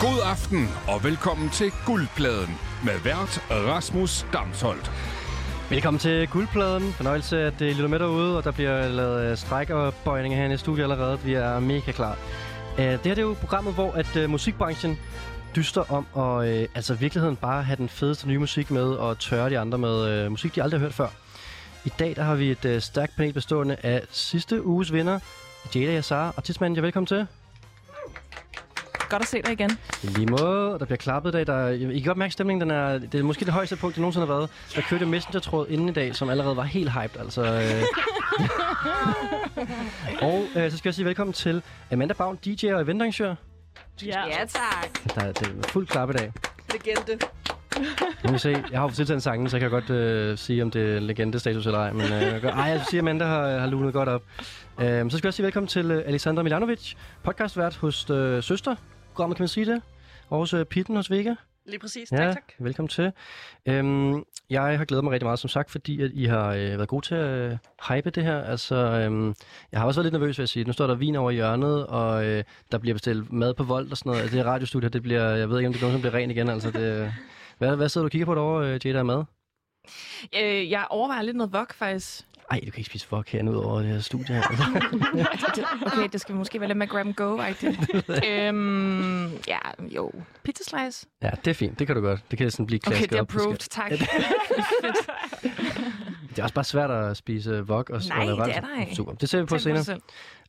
God aften og velkommen til Guldpladen med vært Rasmus Damsholdt. Velkommen til Guldpladen. Fornøjelse, at det lytter med derude, og der bliver lavet øh, stræk og bøjninger her i studiet allerede. Vi er mega klar. Øh, det her det er jo programmet, hvor at øh, musikbranchen dyster om at øh, altså virkeligheden bare have den fedeste nye musik med og tørre de andre med øh, musik, de aldrig har hørt før. I dag der har vi et øh, stærkt panel bestående af sidste uges vinder, Jada Yassar og. Jeg velkommen til. Godt at se dig igen. I lige måde, der bliver klappet i dag. Der, I kan godt mærke, at stemningen den er, det er måske det højeste punkt, det nogensinde har været. Der kørte Messenger-tråd inden i dag, som allerede var helt hyped. Altså, øh. og øh, så skal jeg sige velkommen til Amanda Bavn, DJ og eventarrangør. Ja, ja tak. Der, det er fuld klap i dag. Legende. Nu se. Jeg har jo tiltaget sangen, så jeg kan godt øh, sige, om det er legendestatus eller ej. Men øh, jeg gør, ej, jeg siger, at Amanda har, har lunet godt op. Øh, så skal jeg også sige velkommen til øh, Alexandra Milanovic, podcastvært hos øh, Søster. Programmet, kan man sige det? Og hos øh, Pitten hos Vega. Lige præcis. Ja, Tak, tak. velkommen til. Øhm, jeg har glædet mig rigtig meget, som sagt, fordi at I har øh, været gode til at øh, hype det her. Altså, øhm, jeg har også været lidt nervøs, vil jeg sige. Nu står der vin over i hjørnet, og øh, der bliver bestilt mad på vold og sådan noget. Altså, det radiostudie, det bliver, jeg ved ikke, om det nogensinde bliver rent igen. Altså, det, hvad, hvad sidder du og kigger på derovre, øh, Jada, mad? Øh, jeg overvejer lidt noget vok, faktisk. Ej, du kan ikke spise fuck herinde ud over det her studie her. Okay, det skal måske være lidt med grab and go øhm, ja, jo. Pizza slice. ja, det er fint. Det kan du godt. Det kan sådan blive Okay, klasket det er op. approved, tak. Det er også bare svært at spise vok og Nej, og det er der ikke. Super. Det ser vi på Tænk dig senere. selv.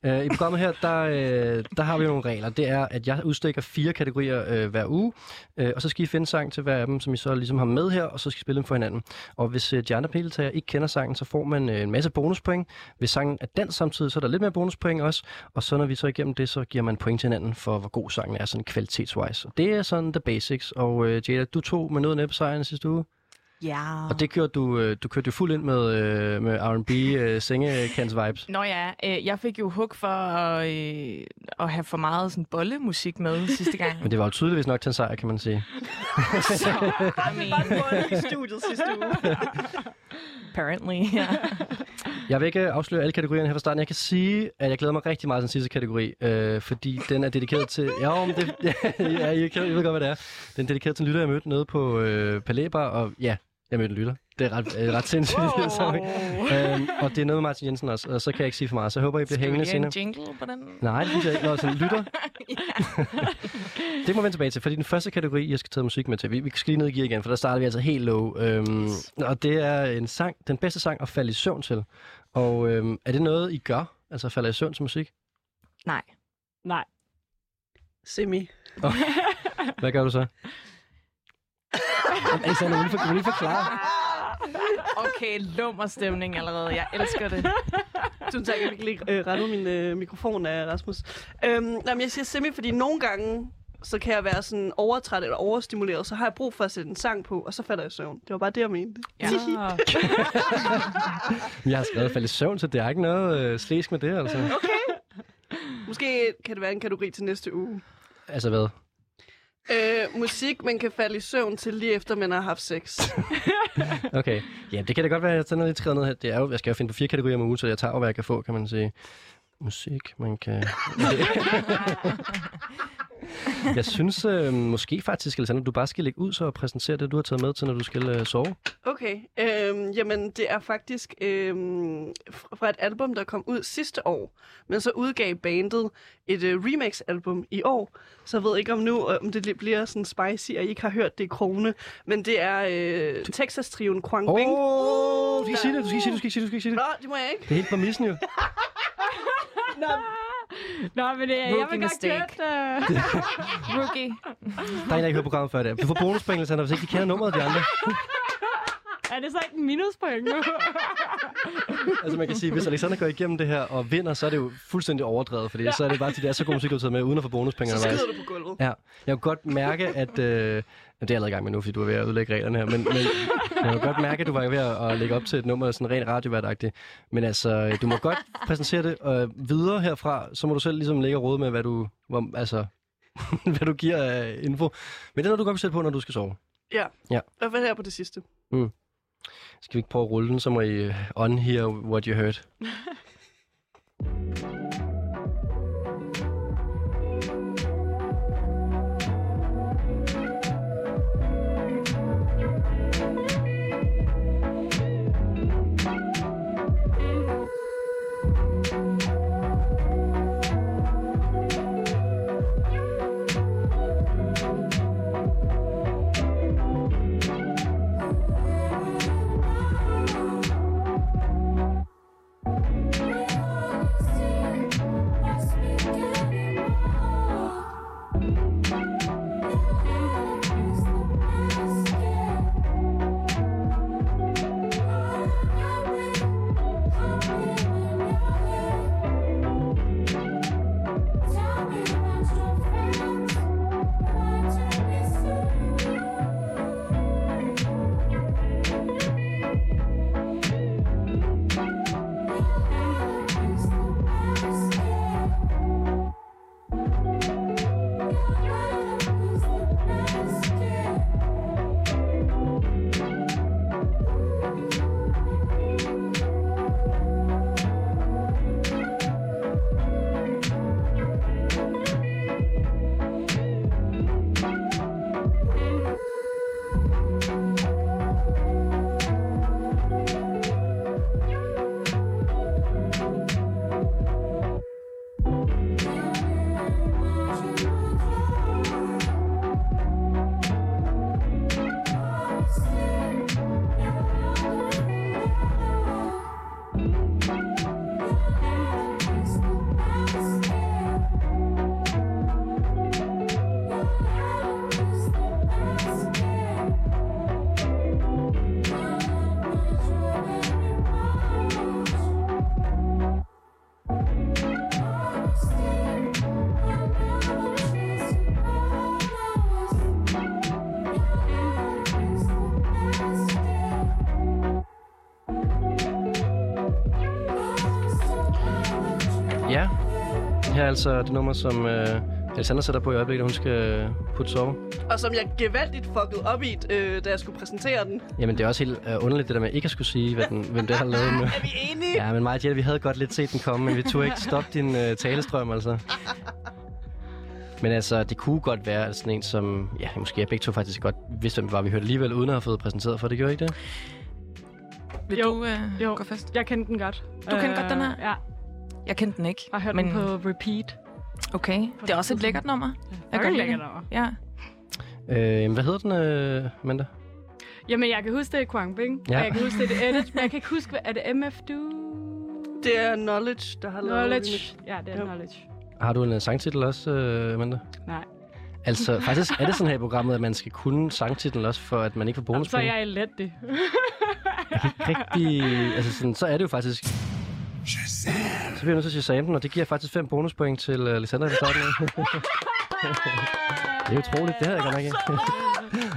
Uh, I programmet her, der, uh, der har vi nogle regler. Det er, at jeg udstikker fire kategorier uh, hver uge, uh, og så skal I finde sang til hver af dem, som I så ligesom har med her, og så skal I spille dem for hinanden. Og hvis uh, de andre paneltagere ikke kender sangen, så får man uh, en masse bonuspoint. Hvis sangen er dansk samtidig, så er der lidt mere bonuspoint også. Og så når vi så igennem det, så giver man point til hinanden for, hvor god sangen er, sådan kvalitetswise. Og det er sådan the basics. Og uh, Jada, du tog med noget næppe sejren sidste uge. Ja. Og det gjorde du, øh, du kørte jo fuld ind med, øh, med R&B øh, sengekants vibes. Nå ja, jeg fik jo hug for at, at have for meget sådan bollemusik med sidste gang. Men det var jo tydeligvis nok til en sejr, kan man sige. Så, I mean, i studiet sidste uge. apparently, ja. Jeg vil ikke afsløre alle kategorierne her fra starten. Jeg kan sige, at jeg glæder mig rigtig meget til den sidste kategori, øh, fordi den er dedikeret til... Ja, men det, ja, jeg, kan, jeg ved godt, hvad det er. Den er dedikeret til en lytter, jeg mødte nede på øh, Palæber, og ja, jeg mødte en lytter. Det er ret, øh, ret sindssygt. Wow. øhm, og det er noget med Martin Jensen også, og så kan jeg ikke sige for meget. Så jeg håber, I bliver Skal vi hængende lige have en senere. jingle på den? Nej, det synes jeg ikke. Nå, sådan lytter. det må vi vende tilbage til, fordi den første kategori, jeg skal tage musik med til, vi, vi skal lige ned i gear igen, for der starter vi altså helt low. Øhm, og det er en sang, den bedste sang at falde i søvn til. Og øhm, er det noget, I gør? Altså falde i søvn til musik? Nej. Nej. Semi. Hvad gør du så? Alexander, vil du for, vil du forklare? Okay, lummer stemning allerede. Jeg elsker det. Tusind tak, jeg fik lige øh, rettet min øh, mikrofon af Rasmus. Øhm, jamen, jeg siger semi, fordi nogle gange, så kan jeg være sådan overtræt eller overstimuleret, så har jeg brug for at sætte en sang på, og så falder jeg i søvn. Det var bare det, jeg mente. Ja. Jeg har skrevet falde i søvn, så det er ikke noget øh, slæsk med det, altså. Måske kan det være en kategori til næste uge. Altså hvad? Øh, musik, man kan falde i søvn til lige efter, man har haft sex. Okay. Ja, det kan da godt være, at jeg tager noget lidt skrevet ned her. Det er jo, jeg skal jo finde på fire kategorier om ugen, så jeg tager jo, hvad jeg kan få, kan man sige. Musik, man kan... jeg synes øh, måske faktisk, Alexander, du bare skal lægge ud så og præsentere det, du har taget med til, når du skal øh, sove. Okay, øhm, jamen det er faktisk f- fra et album, der kom ud sidste år, men så udgav bandet et øh, remix-album i år, så jeg ved ikke om nu, øh, om det li- bliver sådan spicy, og I ikke har hørt det i krone, men det er øh, Texas-triven Kwang Åh, Bing. oh, du sige det, du skal ikke sige det, du skal ikke sige det, du skal ikke sige det. Nå, det må jeg ikke. Det er helt præmissen jo. Nå, men det, jeg Rookie vil godt køre det. Rookie. Der er en, der ikke hørt programmet før det. Du får bonuspoint, Alexander, hvis ikke de kender nummeret af de andre. Er det så ikke en minuspoint nu? Altså man kan sige, hvis Alexander går igennem det her og vinder, så er det jo fuldstændig overdrevet, fordi så er det bare til, det er så god musik, du har taget med, uden at få bonuspenge Så skider du på gulvet. Ja, jeg kan godt mærke, at... Øh, det er jeg allerede i gang med nu, fordi du er ved at udlægge reglerne her, men, men jeg kan godt mærke, at du var ved at, at lægge op til et nummer, sådan rent radioværtagtigt. Men altså, du må godt præsentere det øh, videre herfra, så må du selv ligesom lægge og råde med, hvad du, hvor, altså, hvad du giver af info. Men det er noget, du godt vil sætte på, når du skal sove. Ja. Ja. I hvert fald her på det sidste. Skal vi ikke prøve at rulle den, så må I uh, unhear what you heard. altså det nummer, som øh, Alexander sætter på i øjeblikket, hun skal øh, putte sove. Og som jeg gevaldigt fuckede op i, øh, da jeg skulle præsentere den. Jamen, det er også helt øh, underligt, det der med ikke at skulle sige, hvad den, hvem det har lavet nu. Er vi enige? Ja, men mig og Jette, vi havde godt lidt set den komme, men vi tog ikke stoppe din øh, talestrøm, altså. Men altså, det kunne godt være sådan en, som... Ja, måske jeg begge to faktisk godt vidste, hvem det var, vi hørte alligevel, uden at have fået præsenteret for det. Gjorde I ikke det? Vil Jo, du øh, jo. gå først? Jeg kendte den godt. Du kendte godt den her? Ja, Jeg kendte den ikke. jeg har hørt men den på repeat. okay. Det er også et lækkert nummer. Jeg kan lækkert over. Ja. Øh, hvad hedder den, øh, Amanda? Jamen, jeg kan huske, det er Kwang Bing. Ja. Ja. Og jeg kan huske, det er Edit, men jeg kan ikke huske, hvad er det MF Du? Det er Knowledge, der har lavet Knowledge. Ja, det er Jo. Knowledge. Har du en uh, sangtitel også, øh, Amanda? Nej. Altså, faktisk er det sådan her i programmet, at man skal kunne sangtitlen også, for at man ikke får Så er jeg elendig. Rigtig... Altså, sådan, så er det jo faktisk... Så bliver jeg nødt til at shazame den, og det giver faktisk fem bonuspoint til uh, Alexander i starten. det er utroligt, det havde jeg godt nok ikke.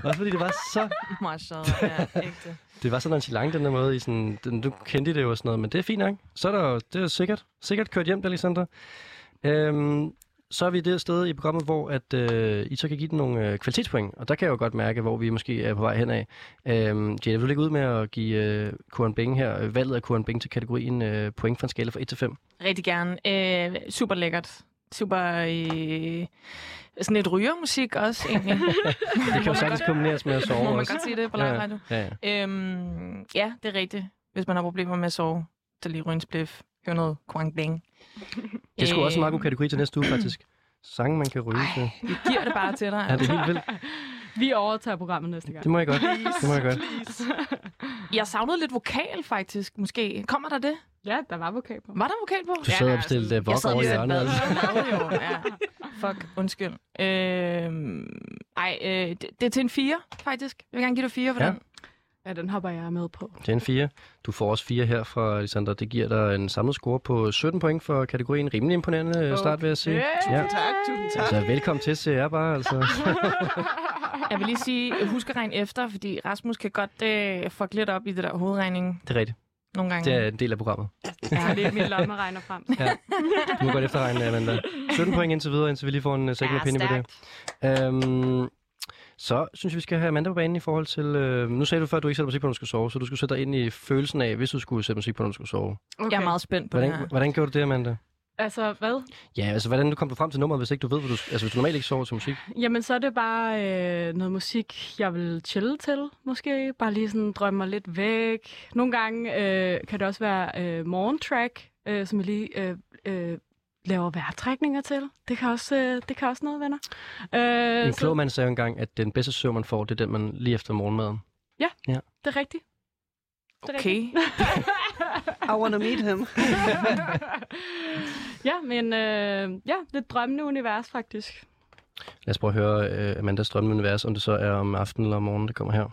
Også fordi det var så... Marshall, ja, ægte. Det var så nonchalant den der måde, i sådan, den, du kendte det jo og sådan noget, men det er fint nok. Så er der, det er sikkert, sikkert kørt hjem, Alexander. Øhm, så er vi det sted i programmet, hvor at, øh, I så kan give den nogle øh, kvalitetspoint, og der kan jeg jo godt mærke, hvor vi måske er på vej henad. Øhm, Jada, vil du lægge ud med at give øh, Kuren Bing her, øh, valget af Kuren Bing til kategorien øh, point fra en skala fra 1 til 5? Rigtig gerne. Øh, super lækkert. Super... Øh, sådan lidt rygermusik også, egentlig. Det kan jo sagtens kombineres med at sove Må man også. godt sige det på live radio? Ja, ja. Øhm, ja, det er rigtigt. Hvis man har problemer med at sove, så lige ryge en spliff. Hør noget Kwang Bing. Det er sgu også en meget god Øhm, kategori til næste uge, faktisk. Sange, man kan ryge til. Ej, vi giver det bare til dig. Ja, det er helt vildt. Vi overtager programmet næste gang. Det må jeg godt. Det må jeg godt. Jeg savnede lidt vokal, faktisk, måske. Kommer der det? Ja, der var vokal på. Var der vokal på? Du sad og bestilte øh, vok over i hjørnet. Altså. mad, jo. Ja. Fuck, undskyld. Øhm, ej, øh, det, det er til en 4, faktisk. Jeg vil gerne give dig 4 for Ja. den. Ja, den hopper jeg med på. Det er en 4. Du får også 4 her fra Alexander. Det giver dig en samlet score på 17 point for kategorien. Rimelig imponerende okay. start, vil jeg sige. Tusind tak, tusind tak. Altså, velkommen til CR bare, altså. Jeg vil lige sige, husk at regne efter, fordi Rasmus kan godt øh, fuck lidt op i det der hovedregning Det er rigtigt. nogle gange. Det er en del af programmet. Jeg har lige min lommeregner frem. Du må godt efterregne, Amanda. 17 point indtil videre, indtil vi lige får en uh, second Ja, opinion på det. Um, så synes jeg, vi skal have Amanda på banen i forhold til... Uh, nu sagde du før, at du ikke sætter musik på, når du skulle sove, så du skulle sætte dig ind i følelsen af, hvis du skulle sætte musik på, når du skulle sove. Okay. Jeg er meget spændt på det Hvordan, her. hvordan gjorde du det, Amanda? Altså, hvad? Ja, altså, hvordan du kom du frem til nummeret, hvis ikke du ved, hvad du... Altså, hvis du normalt ikke sover til musik? Jamen, så er det bare øh, noget musik, jeg vil chille til, måske. Bare lige sådan drømme mig lidt væk. Nogle gange øh, kan det også være øh, morgentrack, øh, som jeg lige øh, øh, laver vejrtrækninger til. Det kan også, øh, det kan også noget, venner. Øh, En så- klog mand sagde jo engang, at den bedste søvn, man får, det er den, man lige efter morgenmaden. Det er rigtigt. Det er Okay. I wanna meet him. ja, men øh, ja, det et drømmende univers, faktisk. Lad os prøve at høre uh, Amandas drømmende univers, om det så er om aftenen eller om morgenen, det kommer her.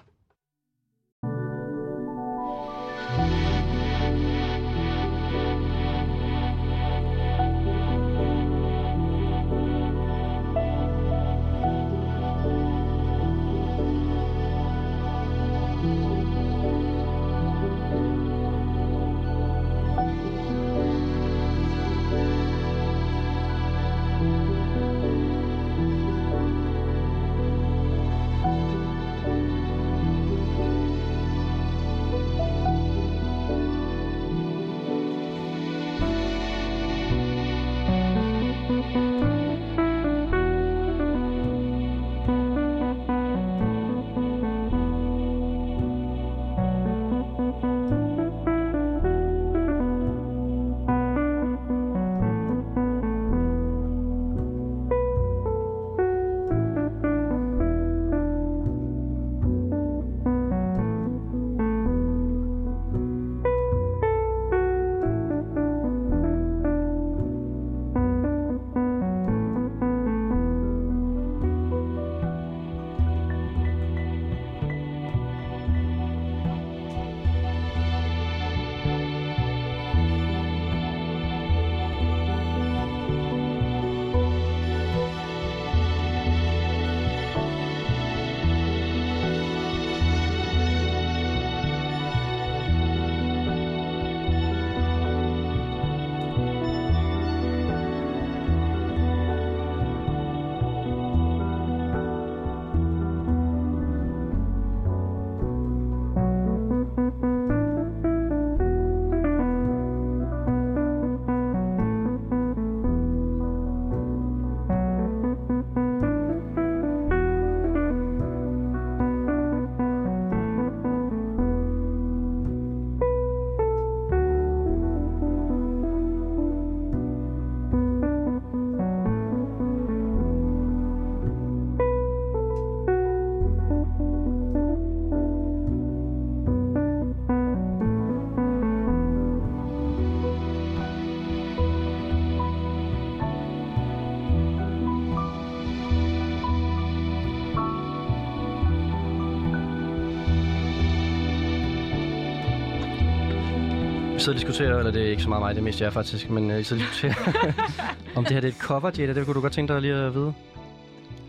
Sidder og diskuterer, eller det er ikke så meget mig, det er mest jeg faktisk, men øh, I sidder og diskuterer, om det her det er et cover, Jada, det kunne du godt tænke dig lige at vide?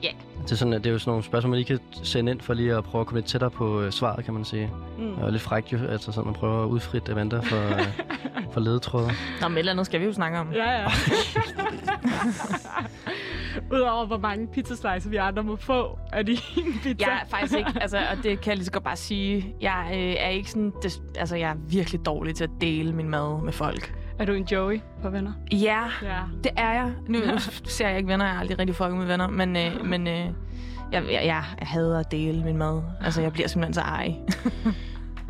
Ja. Det er, sådan, at det er jo sådan nogle spørgsmål, man lige kan sende ind for lige at prøve at komme lidt tættere på øh, svaret, kan man sige. Mm. Og lidt frækt jo, altså sådan at prøve at udfritte Amanda for, øh, for ledetråde. Nå, men et eller andet skal vi jo snakke om. Ja, ja. Udover hvor mange pizzaslicer vi andre må få af din pizza. Jeg er faktisk ikke, altså, og det kan jeg lige så godt bare sige, jeg øh, er ikke sådan, det, altså jeg er virkelig dårlig til at dele min mad med folk. Er du en Joey på venner? Ja, Ja. det er jeg. Nu ser jeg ikke venner, jeg har aldrig rigtig fucket med venner, men, øh, men øh, jeg, jeg, jeg, jeg hader at dele min mad. Altså, jeg bliver simpelthen så ej.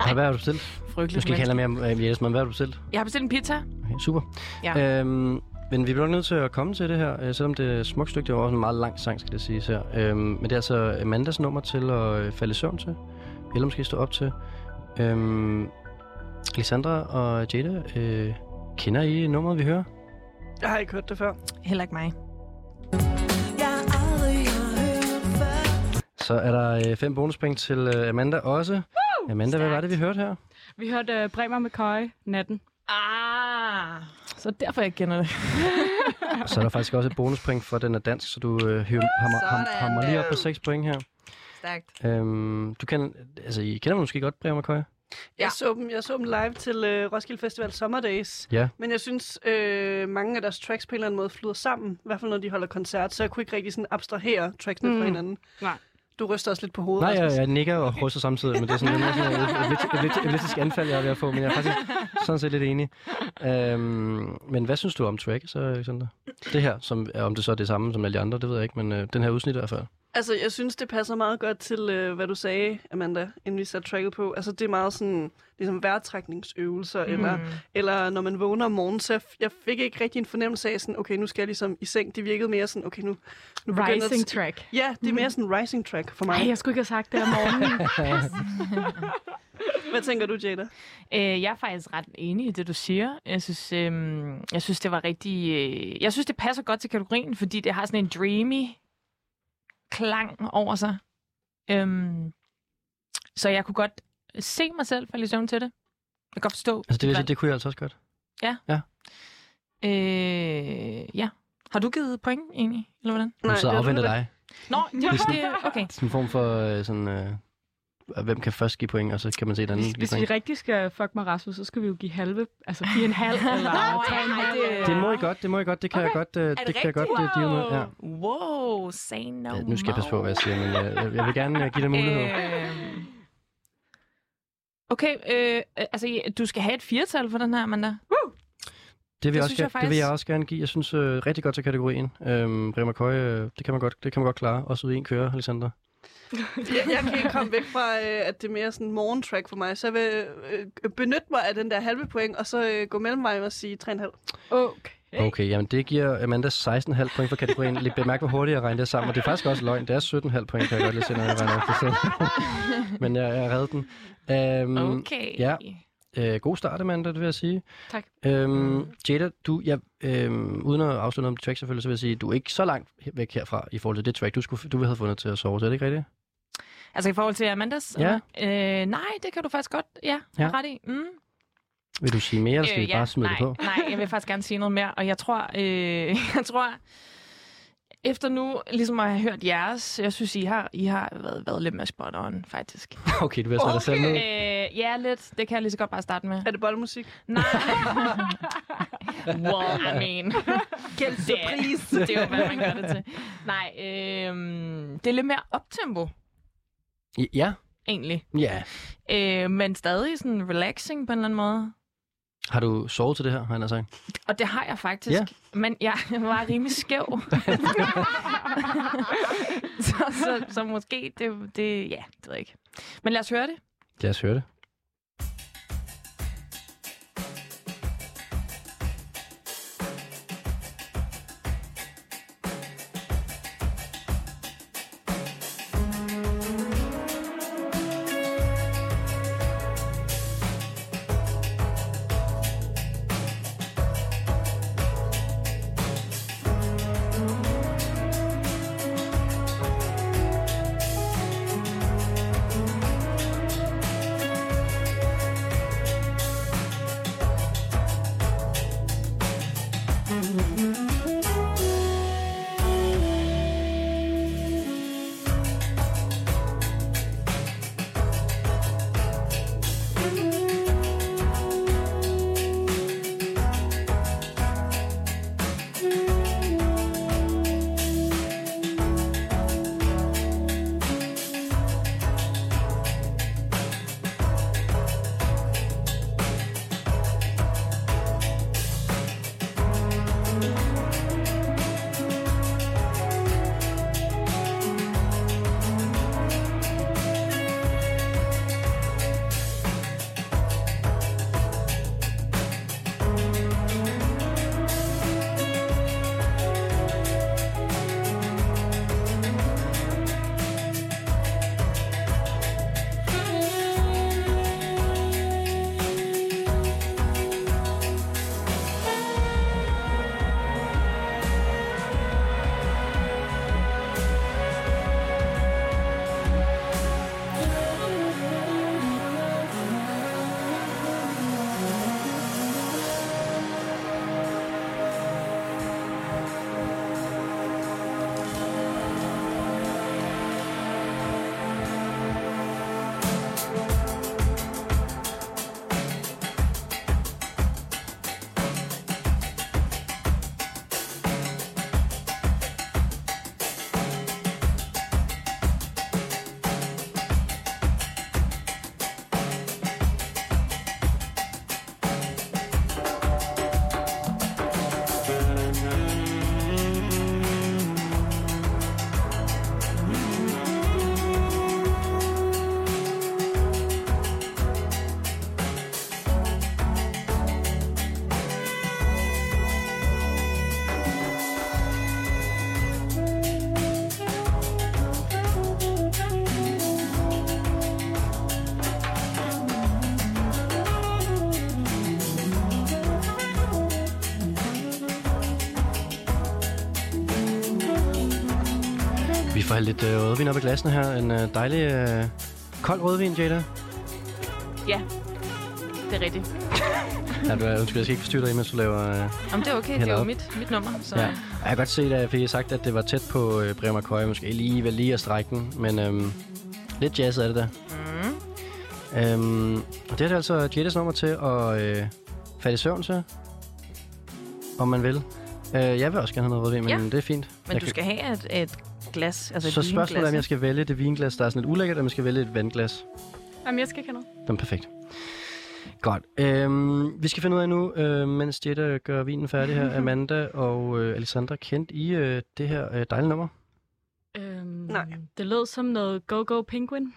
Og hvad har du bestilt? Frygteligt. Du skal ikke handle mere om øh, Jes, men hvad har du bestilt? Jeg har bestilt en pizza. Okay, super. Ja. Øhm, men vi bliver nok nødt til at komme til det her, øh, selvom det er et smukt stykke. Det var også en meget lang sang, skal det siges her. Øhm, men det er altså Amandas nummer til at øh, falde i søvn til, eller måske stå op til. Øhm, Alexandra og Jada, øh, kender I nummeret, vi hører? Jeg har ikke hørt det før. Heller ikke mig. Så er der øh, fem bonuspoint til øh, Amanda også. Woo! Amanda, hvad var det, vi hørte her? Vi hørte uh, Bremer McCoy natten. Ah, så derfor jeg kender det. Så er der faktisk også et bonuspoint for, at den er dansk, så du øh, hammer, ham, hammer lige op på der. 6 point her. Stærkt. Øhm, du kan, altså, I kender måske godt Bremer McCoy? Jeg, Ja. så dem, jeg så dem live til øh, Roskilde Festival Summer Days. Ja. Men jeg synes, øh, mange af deres tracks på en eller anden måde flyder sammen. I hvert fald, når de holder koncert. Så jeg kunne ikke rigtig sådan abstrahere tracksene. Mm. fra hinanden. Nej. Du ryster også lidt på hovedet, Nej, jeg, jeg nikker og ryster samtidig, men det er sådan, er sådan et, et, et, epileptisk anfald, jeg er ved at få, men jeg er faktisk sådan set lidt enig. Øhm, men hvad synes du om tracket, så, Alexander? Det her, som, om det så er det samme som alle de andre, det ved jeg ikke, men øh, den her udsnit i hvert fald. Altså, jeg synes, det passer meget godt til, øh, hvad du sagde, Amanda, inden vi satte tracket på. Altså, det er meget sådan, ligesom vejrtrækningsøvelser, mm. eller, eller når man vågner om morgenen, så jeg, fik ikke rigtig en fornemmelse af sådan, okay, nu skal jeg ligesom i seng. Det virkede mere sådan, okay, nu, nu begynder Rising det- track. Ja, det er mere sådan en rising track for mig. Ej, jeg skulle ikke have sagt det om morgenen. Hvad tænker du, Jada? Øh, jeg er faktisk ret enig i det, du siger. Jeg synes, øh, jeg synes det var rigtig... Øh, jeg synes, det passer godt til kategorien, fordi det har sådan en dreamy klang over sig. Øhm, så jeg kunne godt se mig selv falde i søvn til det. Jeg kan godt forstå. Altså det vil sige, det kunne jeg altså også godt. Øh, ja. Har du givet point, egentlig? Eller hvordan? Og er afventer dig. Nå, det, det, okay. Sådan en form for øh, sådan, øh, hvem kan først give point, og så kan man se den anden Hvis vi rigtig skal fuck med Rasmus, så skal vi jo give halve, altså give en halv eller Nå, tre ja, en nej, halv. det- Det må I godt, det må I godt, det kan Okay. jeg godt, øh, det, det kan jeg godt rigtigt? øh, deal med. Ja. Wow, say no Ja, nu skal jeg passe på, hvad jeg siger, men øh, jeg, jeg vil gerne give dig mulighed. Øhm. Okay, øh, altså du skal have et firtal for den her, Amanda. Det vil, Det jeg også, jeg gerne, det vil jeg faktisk- også gerne give. Jeg synes øh, rigtig godt til kategorien. Øhm, Bremer Køje, øh, det kan man godt, det kan man godt klare. Også ud i en køre, Alexander. Jeg, jeg kan ikke komme væk fra, øh, at det er mere sådan en morgentrack for mig. Så jeg vil øh, benytte mig af den der halve point, og så øh, gå mellem mig og sige 3,5. Okay. Okay, jamen det giver Amanda 16,5 point for kategorien. Lidt bemærk, hvor hurtigt jeg regner det sammen. Og det er faktisk også løgn. Det er 17,5 point, kan jeg godt lige se, når jeg regner selv. Men jeg, jeg reddet den. Øhm, Okay. ja. Øh, god start, Amanda, det vil jeg sige. Tak. Øhm, Jada, du, ja, øhm, uden at afsløre noget om track selvfølgelig, så vil jeg sige, du er ikke så langt væk herfra i forhold til det track, du, skulle, du havde fundet til at sove. Så er det ikke rigtigt? Altså i forhold til Amandas? Ja. Øh, nej, det kan du faktisk godt. Ja, ja. Ret i. Mm. Vil du sige mere, eller skal vi ja, bare smide nej, det på? Nej, jeg vil faktisk gerne sige noget mere. Og jeg tror, øh, jeg tror, efter nu ligesom at have hørt jeres, jeg synes, I har, I har været, været lidt mere spot on, faktisk. Okay, du vil sat dig selv Øh, ned. ja, lidt. Det kan jeg lige så godt bare starte med. Er det boldmusik? Nej. well, I mean. Kæld det, er, det er jo, hvad man gør det til. Nej, øh, det er lidt mere optempo, Ja, egentlig. ja. Øh, men stadig sådan relaxing på en eller anden måde. Har du sovet til det her, har han sagt? Og det har jeg faktisk. Ja. Men jeg var rimelig skæv. så, så, så måske, det, det, ja, det ved jeg ikke. Men lad os høre det. Lad os høre det. Lidt øh, rødvin op i glassene her. En øh, dejlig øh, kold rødvin, Jada. Ja, det er rigtigt. Ja, du, undskyld, jeg skal ikke forstyrre dig, mens du laver... Øh, Jamen, det er okay. Det er jo op. mit, mit nummer. Så. Ja. Jeg kan godt se, at jeg fik sagt, at det var tæt på øh, Bremer Køje. Måske lige, vel lige at strække den, men øhm, lidt jazzet er det der. Mm. Øhm, og det er det altså Jadas nummer til at øh, falde i søvn til, om man vil. Øh, jeg vil også gerne have noget rødvin, men Ja. det er fint. Men jeg du skal have et, et glas, altså et Så vinglas, spørgsmålet er, om jeg skal vælge det vinglas, der er sådan lidt ulækkert, eller om jeg skal vælge et vandglas. Jamen, jeg skal ikke have noget. Den er perfekt. Godt. Øhm, vi skal finde ud af nu, øh, mens Jetta gør vinen færdig her, Amanda og øh, Alessandra, kendt i øh, det her øh, dejlige nummer. Øhm, Nej. Det lød som noget Go Go Penguin.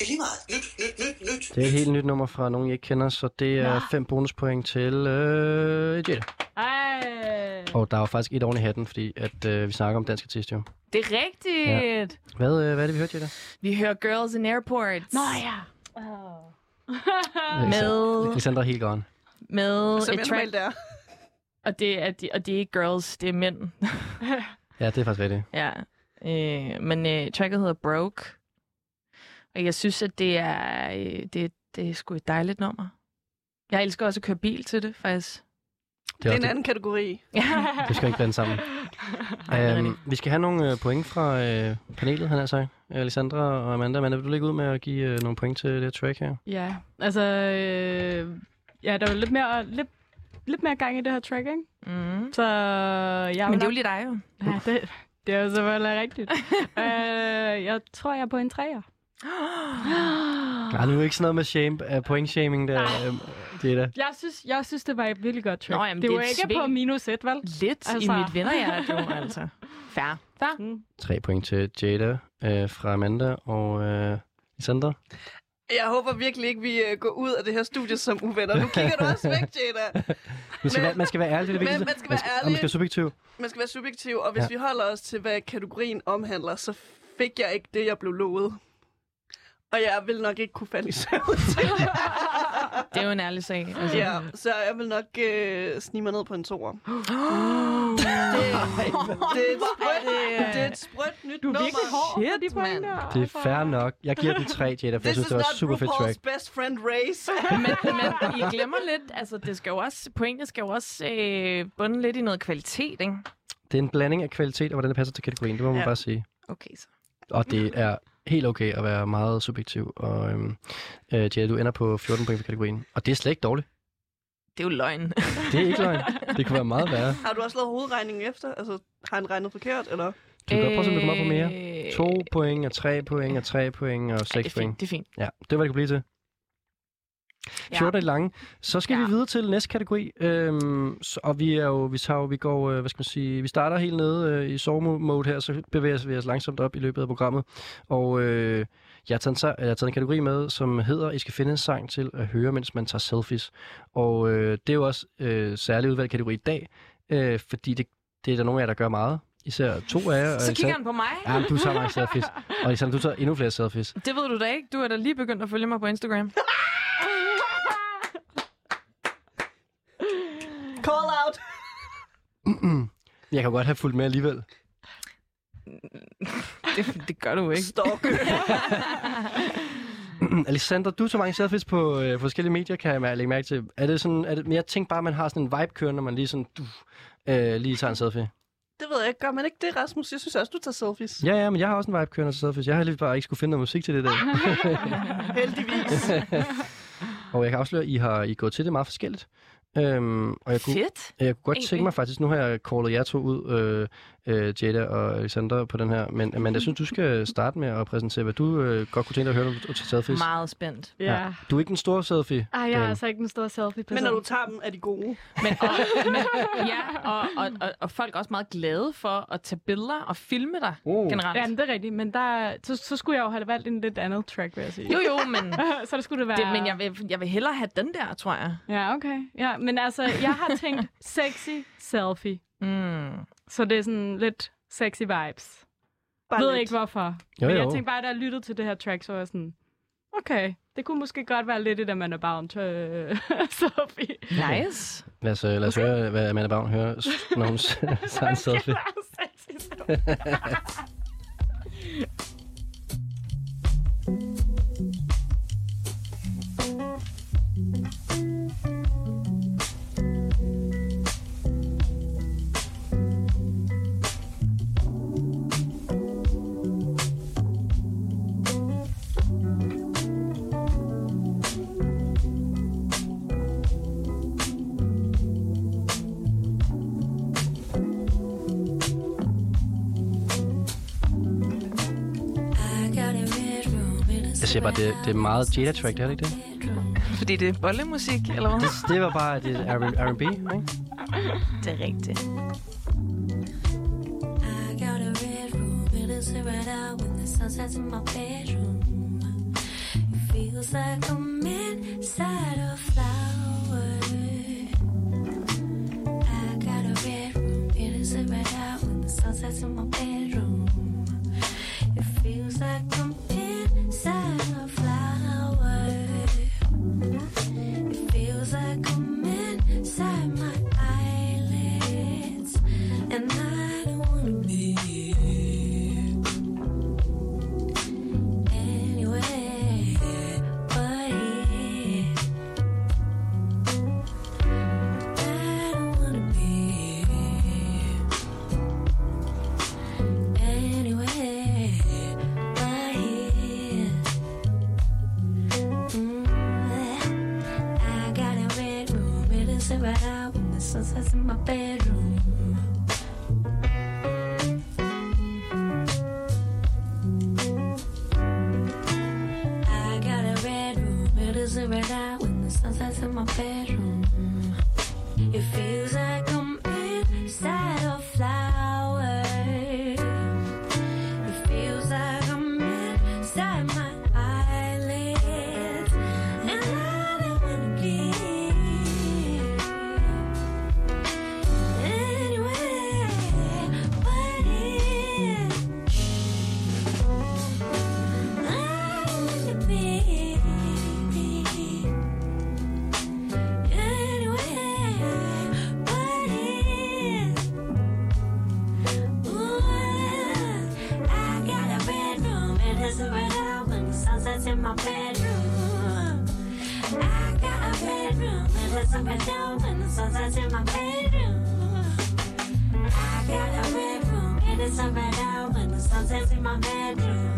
Det er lige meget. Nyt, nyt, nyt, nyt. Det er et helt nyt nummer fra nogen, jeg ikke kender, så det er Nå. fem bonuspoint til øh, Jetta. Ej. Og der er jo faktisk et oven i hatten, fordi at, øh, vi snakker om dansk artist jo. Det er rigtigt. Ja. Hvad, øh, hvad er det, vi hørte, Jetta? Vi hører Girls in Airports. Nå ja. Oh. Med, Alessandra er helt gone. med Som et jeg track. normalt er. Og det, er, de, og det er ikke girls, det er mænd. Ja, det er faktisk rigtigt. ja. Øh, men øh, tracket hedder Broke. Og jeg synes, at det er, øh, det, det er sgu et dejligt nummer. Jeg elsker også at køre bil til det, faktisk. Det Det er er en også, anden kategori. det skal ikke blande sammen. Det er Um, rigtigt. vi skal have nogle øh, point fra øh, panelet, han har sagt. Alessandra og Amanda. Amanda, vil du lægge ud med at give øh, nogle point til det her track her? Ja, altså... Øh, ja, der er jo lidt mere, lidt, lidt mere gang i det her track, ikke? Mm. Så jeg Men det er jo lige dig jo. Ja, det, det er jo selvfølgelig rigtigt. øh, jeg tror, jeg er på en træer. Nej, nu er ikke sådan noget med shame, uh, point-shaming der. Øh, det er da. Jeg synes, jeg synes, det var et virkelig godt track. Nå, jamen, det det var er et ikke på sving. minus et, vel? Lidt altså... i mit vennerhjerte, jo, altså. Fair. Fair. Mm. Tre point til Jada øh, fra Amanda og øh, Alessandra. Jeg håber virkelig ikke, vi uh, går ud af det her studie som uvenner. Nu kigger du også væk, Jada. Man skal, Men- være, man skal være ærlig, det er det vigtigste. man skal være og ærlig. man skal være subjektiv. Man skal være subjektiv, og hvis ja. vi holder os til, hvad kategorien omhandler, så fik jeg ikke det, jeg blev lovet. Og jeg vil nok ikke kunne falde i søvn til det. Det er jo en ærlig sag. Altså. Ja, så jeg vil nok øh, snige mig ned på en toer. det, det, er et sprødt, det er et sprødt nyt Du er nummer. virkelig hård på Shit, de point der. Det er fair nok. Jeg giver den tre, Jada, for jeg This synes, det var super fedt RuPaul's track. best friend race. men, men I glemmer lidt, altså det skal jo også, pointet skal jo også øh, bunde lidt i noget kvalitet, ikke? Det er en blanding af kvalitet og hvordan det passer til kategorien. Det må man Ja. bare sige. Okay, så. Og det er helt okay at være meget subjektiv. Og øhm, øh, Jada, du ender på 14 point for kategorien. Og det er slet ikke dårligt. Det er jo løgn. Det er ikke løgn. Det kunne være meget værre. Har du også lavet hovedregningen efter? Altså, har han regnet forkert, eller? Du kan godt prøve, om du kommer op på mere. Øh, 2 point, og 3 point, og 3 point, og ej, 6 det er point. fint, det er fint. Ja, det var det kunne blive til. Ja. 14 er lange. Så skal Ja. vi videre til næste kategori. Øhm, så, og vi er jo, vi tager jo, vi går, øh, hvad skal man sige, vi starter helt nede øh, i sove-mode her, så bevæger vi os langsomt op i løbet af programmet. Og øh, jeg, har taget en, jeg har taget en kategori med, som hedder, I skal finde en sang til at høre, mens man tager selfies. Og øh, det er jo også øh, særlig udvalgt kategori i dag, øh, fordi det, det er der nogle af jer, der gør meget. Især to af jer. Så kigger han på mig. Ja, men du tager mange selfies. Og Alexander, du tager endnu flere selfies. Det ved du da ikke. Du er da lige begyndt at følge mig på Instagram. Call out! Jeg kan godt have fulgt med alligevel. Det, det gør du ikke. Stalker. Alexander, du tager mange selfies på øh, forskellige medier, kan jeg lægge mærke til. Er det sådan, er det, men jeg tænker bare, at man har sådan en vibe kørende, når man lige sådan, du, øh, lige tager en selfie. Det ved jeg ikke. Gør man ikke det, Rasmus? Jeg synes også, du tager selfies. Ja, ja, men jeg har også en vibe kørende til selfies. Jeg har lige bare ikke skulle finde noget musik til det der. Heldigvis. og jeg kan afsløre, at I har I er gået til det meget forskelligt. Øhm, og jeg kunne, Fedt. jeg kunne godt Egentlig. tænke mig faktisk, nu har jeg callet jer to ud, øh, øh, Jada og Alexander, på den her. Men, men jeg synes, du skal starte med at præsentere, hvad du øh, godt kunne tænke dig at høre, når du tager selfies. Meget spændt. Ja. Du er ikke den store selfie. Ej, jeg er altså ikke den store selfie Men når du tager dem, er de gode. Men, og, men, ja, og, og, og, og folk er også meget glade for at tage billeder og filme dig Oh. generelt. Ja, men det er rigtigt, men der, så, så skulle jeg jo have valgt en lidt andet track, vil jeg sige. Jo, jo, men, så det skulle det være... det, men jeg, vil, jeg vil hellere have den der, tror jeg. Ja, okay. Ja, men altså, jeg har tænkt sexy selfie. Mm. Så det er sådan lidt sexy vibes. Bare ved lidt. ikke hvorfor. Jo, men jo. jeg tænkte bare, da jeg lyttede til det her track, så var jeg sådan, okay, det kunne måske godt være lidt et Amanda Bavn, Sophie. Nice. Lad os, øh, lad os okay. høre, hvad Amanda Bavn hører, når hun tager en selfie. Thank you. Siger bare, det, det er meget Jada-track, det er det ikke det? Fordi det er bollemusik, eller hvad? Det, det var bare det er R&B, ikke? Det er rigtigt. I got a red room, it is right out when the sun sets in my bedroom. It feels like I'm inside a flower. I got a red room, it is right out when the sun sets in my bedroom. It feels like I'm inside a flower. It feels like I'm inside my bedroom. Sets in my bedroom. I got a bedroom, it is right out when the sun sets in my bedroom.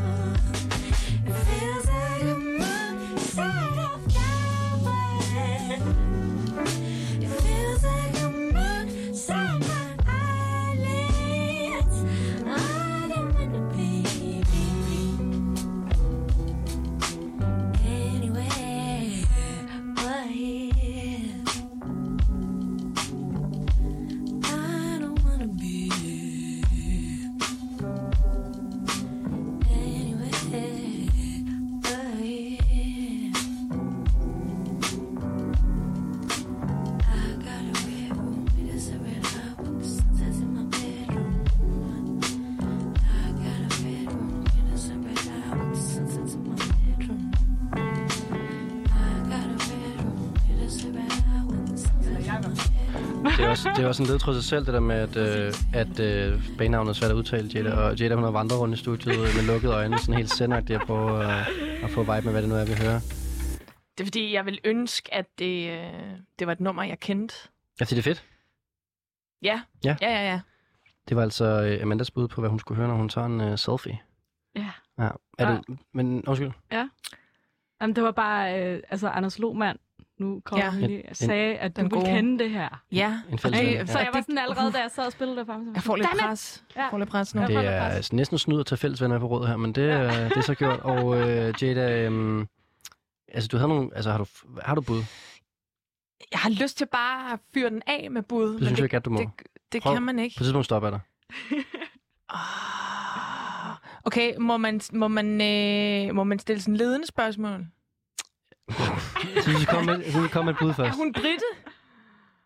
Også, en ledtråd sig selv, det der med, at, øh, at øh, banenavnet er svært at udtale, Jada. Og Jada, hun har vandret rundt i studiet med lukkede øjne, sådan helt sendagtigt at prøve øh, at få vibe med, hvad det nu er, vi hører. Det er fordi, jeg vil ønske, at det, øh, det var et nummer, jeg kendte. Synes, det er fedt. Ja. Ja. Ja, ja, ja. Det var altså øh, Amandas bud på, hvad hun skulle høre, når hun tager en øh, selfie. Ja. Ja. Er Ja. det, men undskyld. Jamen, det var bare, øh, altså Anders Lohmann, nu kommer Ja. ja. lige, sagde, at du Den ville gode. kende det her. Ja. En fælles Ej, ven. så Ja. jeg var sådan allerede, da jeg sad og spillede det for ham. så var Jeg får lidt pres. Ja. Jeg får lidt pres nu. Ja. Det er pres. næsten snyd at tage fælles venner på rådet her, men det, ja. det er så gjort. Og øh, Jada, øh, altså du havde nogle, altså har du, har du bud? Jeg har lyst til bare at fyre den af med bud. Det synes jeg ikke, at du må. Det, det Prøv. kan man ikke. På et tidspunkt stopper jeg dig. Ah. Okay, må man, må, man, øh, må man stille sådan ledende spørgsmål? Synes, kommer med, vi kommer med et bud Er først. hun britte?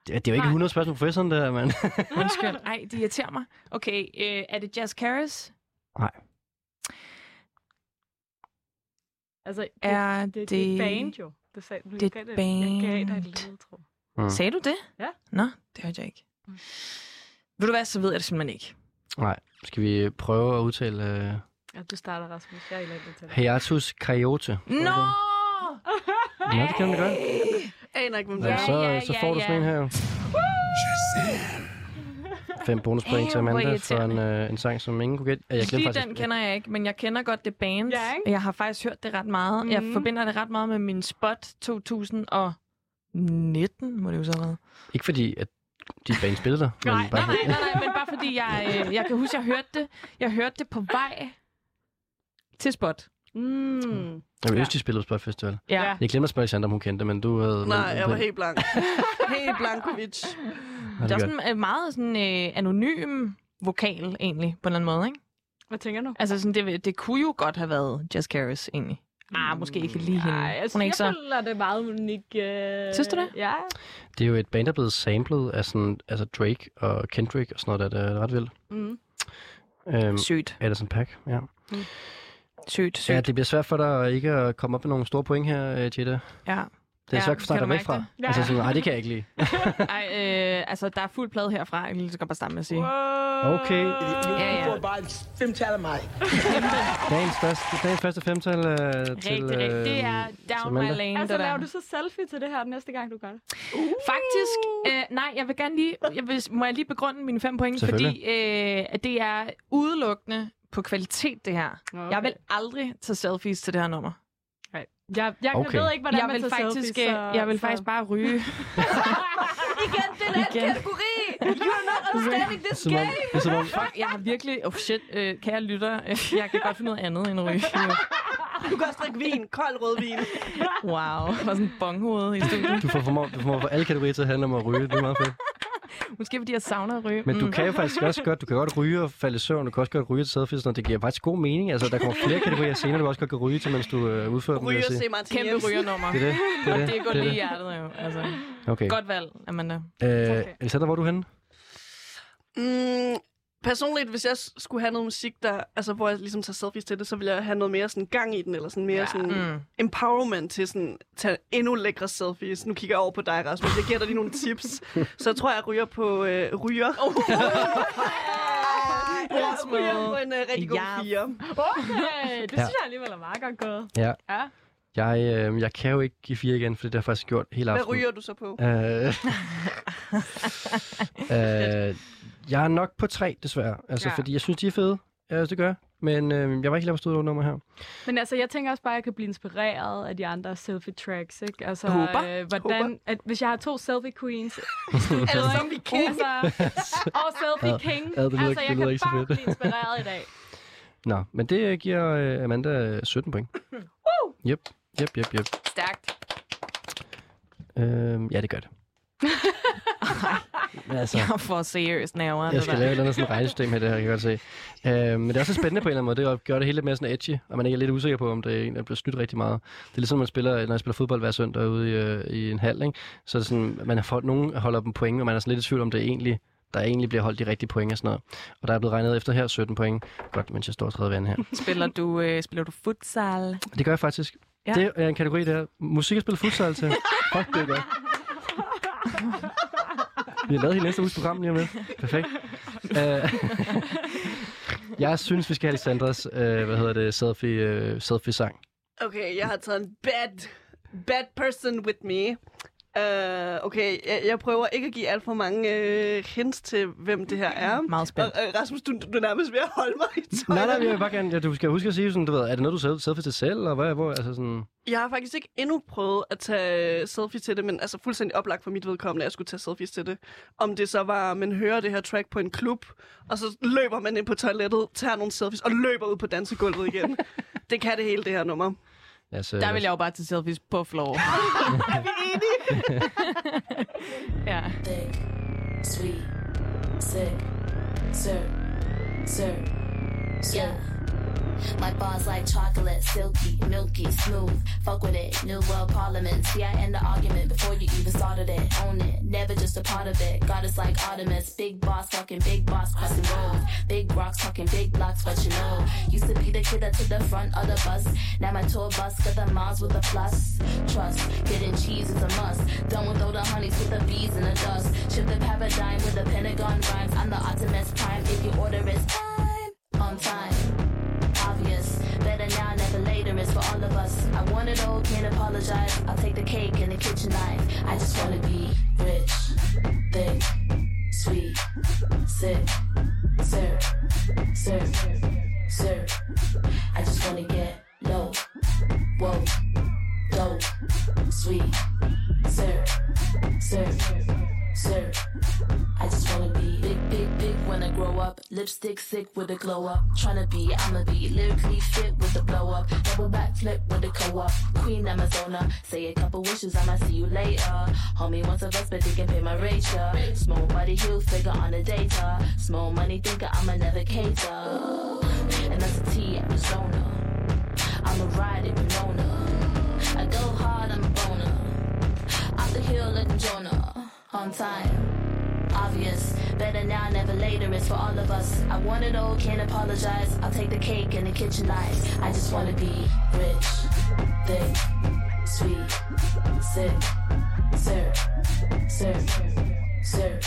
Det, det er jo ikke Nej. 100 spørgsmål på professoren, der, mand. Undskyld. Ej, det irriterer mig. Okay, øh, er det Jazz Caris? Altså, det, Er det, det, det... er et band jo. Det, sagde, du. Det er gav et det- Jeg gav dig et band. ledetråd. Mm. Sagde du det? Ja. Nå, det hørte jeg ikke. Ved du hvad, så ved jeg det simpelthen ikke. Nej, skal vi prøve at udtale uh, Ja, du starter, Rasmus. Jeg er elendig til det. Hiatus Coyote? Nå! Nå, det kan man godt. Aner ikke, hvem det Ja, er. så, ja, så ja, får du sådan ja. en her jo. Fem bonuspoint til Amanda for en, uh, en sang, som ingen kunne gætte. Ja, Jeg Lige glemte faktisk, den kender jeg ikke, men jeg kender godt det band. Ja, ikke? Jeg har faktisk hørt det ret meget. Mm. Jeg Mhm. forbinder det ret meget med min spot 2019, må det jo så have været. Ikke fordi, at de band spillede der. men Nej, bare, Nej, nej, nej, nej, men bare fordi jeg, øh, jeg kan huske, jeg hørte det. Jeg hørte det på vej til spot. Mm. Jeg vil Ja. ønske, de spillede på Spot Festival. Ja. Jeg glemte at spørge Alexander, om hun kendte, men du havde... Nej, men, jeg var helt blank. helt blankovic. Ja, Det er godt. en øh, meget sådan, øh, anonym vokal, egentlig, på en eller anden måde, ikke? Hvad tænker du? Altså, sådan, det, det kunne jo godt have været Jess Caris, egentlig. Ah, måske ikke lige hende. Ej, altså, Hun er jeg ikke så... føler, det er meget unik. Øh... Synes du det? Ja. Det er jo et band, der er blevet samlet af sådan, altså Drake og Kendrick og sådan noget, der det er ret vildt. Mm. Øhm, Sygt, Anderson Paak, ja. Sygt, sygt. Ja, det bliver svært for dig ikke at komme op med nogle store point her, øh, Jetta. Ja. Det er Ja, svært kan dig du væk fra. det? Ja. Altså sådan, nej, det kan jeg ikke lide. Ej, øh, altså, der er fuld plade herfra. Jeg kan lige så godt bare starte med at sige. Okay, Ja, ja. Femtal af mig. dagens første, dagens første femtal øh, til... Rigtig, rigtig. Det er down my lane, Altså, laver du så selfie til det her næste gang, du gør det? Faktisk, øh, nej, jeg vil gerne lige, jeg vil, må jeg lige begrunde mine fem point, fordi øh, at det er udelukkende på kvalitet, det her. Okay. Jeg vil aldrig tage selfies til det her nummer. Jeg, jeg Okay. ved ikke, hvordan Jeg man vil tager faktisk, selfies, øh, jeg vil faktisk bare ryge. Igen, det er den Igen. kategori! You're not understanding this Som om, game! er om, Fuck, jeg har virkelig... Oh shit, øh, kære lytter, øh, jeg kan godt finde noget andet end ryge. Du kan også drikke vin. Kold rødvin. Wow, var sådan en bonghoved i studiet. du får formår, du får for alle kategorier til at handle om at ryge. Det er meget fedt. Måske fordi jeg savner at ryge. Men du Mm. kan jo faktisk også godt, du kan godt ryge og falde i søvn. Du kan også godt ryge til og det giver faktisk god mening. Altså, der kommer flere kategorier senere, du også godt kan ryge til, mens du øh, udfører dem. Ryger jeg sige. se Martin Kæmpe rygernummer. Det er det. Det er Og det. det går det lige i det. hjertet jo. Altså, Okay. godt valg, Amanda. Øh, Okay. Alexander, hvor er du henne? Mm, personligt, hvis jeg skulle have noget musik, der, altså, hvor jeg ligesom tager selfies til det, så ville jeg have noget mere sådan gang i den, eller sådan mere ja. sådan Mm. empowerment til sådan tage endnu lækre selfies. Nu kigger jeg over på dig, Rasmus. Jeg giver dig lige nogle tips. Så jeg tror, jeg ryger på øh, ryger. Oh. jeg ryger på en øh, rigtig god Ja. fire. Okay, det synes Ja. jeg alligevel er meget godt gået. Ja. Ja. Jeg, øh, jeg kan jo ikke give fire igen, for det har jeg faktisk gjort hele Hvad aftenen. ryger du så på? Øh, øh, jeg er nok på tre, desværre. Altså, Ja. ja. fordi jeg synes, de er fede. Ja, det gør jeg. Men øh, jeg var ikke lige på nummer her. Men altså, jeg tænker også bare, at jeg kan blive inspireret af de andre selfie-tracks, ikke? Altså, Håber. Øh, hvordan, at hvis jeg har to selfie-queens... Eller Zombie King. altså, og selfie-king. ja, det lyder altså, ikke- jeg det lyder kan ikke så bare fedt. blive inspireret i dag. Nå, men det øh, giver øh, Amanda øh, 17 point. Yep, yep, yep, yep. Stærkt. Øh, ja, det gør det. Men altså, Jeg får seriøst nerver. jeg skal lave et eller andet sådan regnesystem her, det her, kan jeg godt se. Øh, men det er også spændende på en eller anden måde. Det gør det hele lidt mere sådan edgy, og man er lidt usikker på, om det er en, der bliver snydt rigtig meget. Det er ligesom, man spiller, når jeg spiller fodbold hver søndag ude i, øh, i en hal, ikke? så er det sådan, man har nogen holder dem point, og man er sådan lidt i tvivl om, det er egentlig der egentlig bliver holdt de rigtige point og sådan noget. Og der er blevet regnet efter her 17 point. Godt, mens jeg står og tredje vand her. Spiller du, øh, spiller du futsal? Det gør jeg faktisk. Ja. Det er en kategori, der musik at spille futsal til. Fuck, det godt. Vi har lavet hele næste uges program lige om lidt. Perfekt. Uh, jeg synes, vi skal have Sandras, uh, hvad hedder det, selfie, uh, selfie-sang. Okay, jeg har taget en bad, bad person with me. Uh, okay, jeg, jeg prøver ikke at give alt for mange uh, hints til, hvem det her er. Meget Og, spændt. uh, Rasmus, du, du er nærmest ved at holde mig i Nej, tøjet. nej, jeg vil bare gerne, ja, du skal huske at sige sådan, du ved, er det noget, du selv, selfie til selv, eller hvad, hvor, altså sådan... Jeg har faktisk ikke endnu prøvet at tage selfie til det, men altså fuldstændig oplagt for mit vedkommende, at jeg skulle tage selfies til det. Om det så var, at man hører det her track på en klub, og så løber man ind på toilettet, tager nogle selfies og løber ud på dansegulvet igen. det kan det hele, det her nummer. Altså, Der vil jeg jo bare tage selfies på floor. Er vi enige? ja. thick, sweet, sick, sir, sir, yeah. My bars like chocolate, silky, milky, smooth. Fuck with it, new world parliament. See, I end the argument before you even started it. Own it, never just a part of it. God is like Artemis, big boss talking, big boss crossing roads. Big rocks talking, big blocks, but you know. Used to be the kid that to the front of the bus. Now my tour bus got the miles with a plus. Trust, getting cheese is a must. Done with all the honeys with the bees and the dust. Shift the paradigm with the Pentagon rhymes. I'm the Optimus Prime if you order time on time obvious. Better now, never later is for all of us. I want it all, can't apologize. I'll take the cake and the kitchen knife. I just wanna be rich, thick, sweet, sick, sir, sir, sir. I just wanna get low, whoa, dope, sweet, sir, sir, sir. I just wanna be big, big, big when I grow up. Lipstick sick with a glow up. Tryna be, I'ma be lyrically fit with the blow up. Double back flip with the co op. Queen Amazona. Say a couple wishes, I might see you later. Homie wants a vest, but they can pay my yeah. Small body heel figure on the data. Small money thinker, I'm a navigator. And that's a T Arizona. I'ma ride it, Winona. I go hard, I'm a boner. Off the hill like Jonah. On time. Obvious. Better now, never later. It's for all of us. I want it all, can't apologize. I'll take the cake and the kitchen knives. I just wanna be rich, thick, sweet, sick, sir, sir, sir.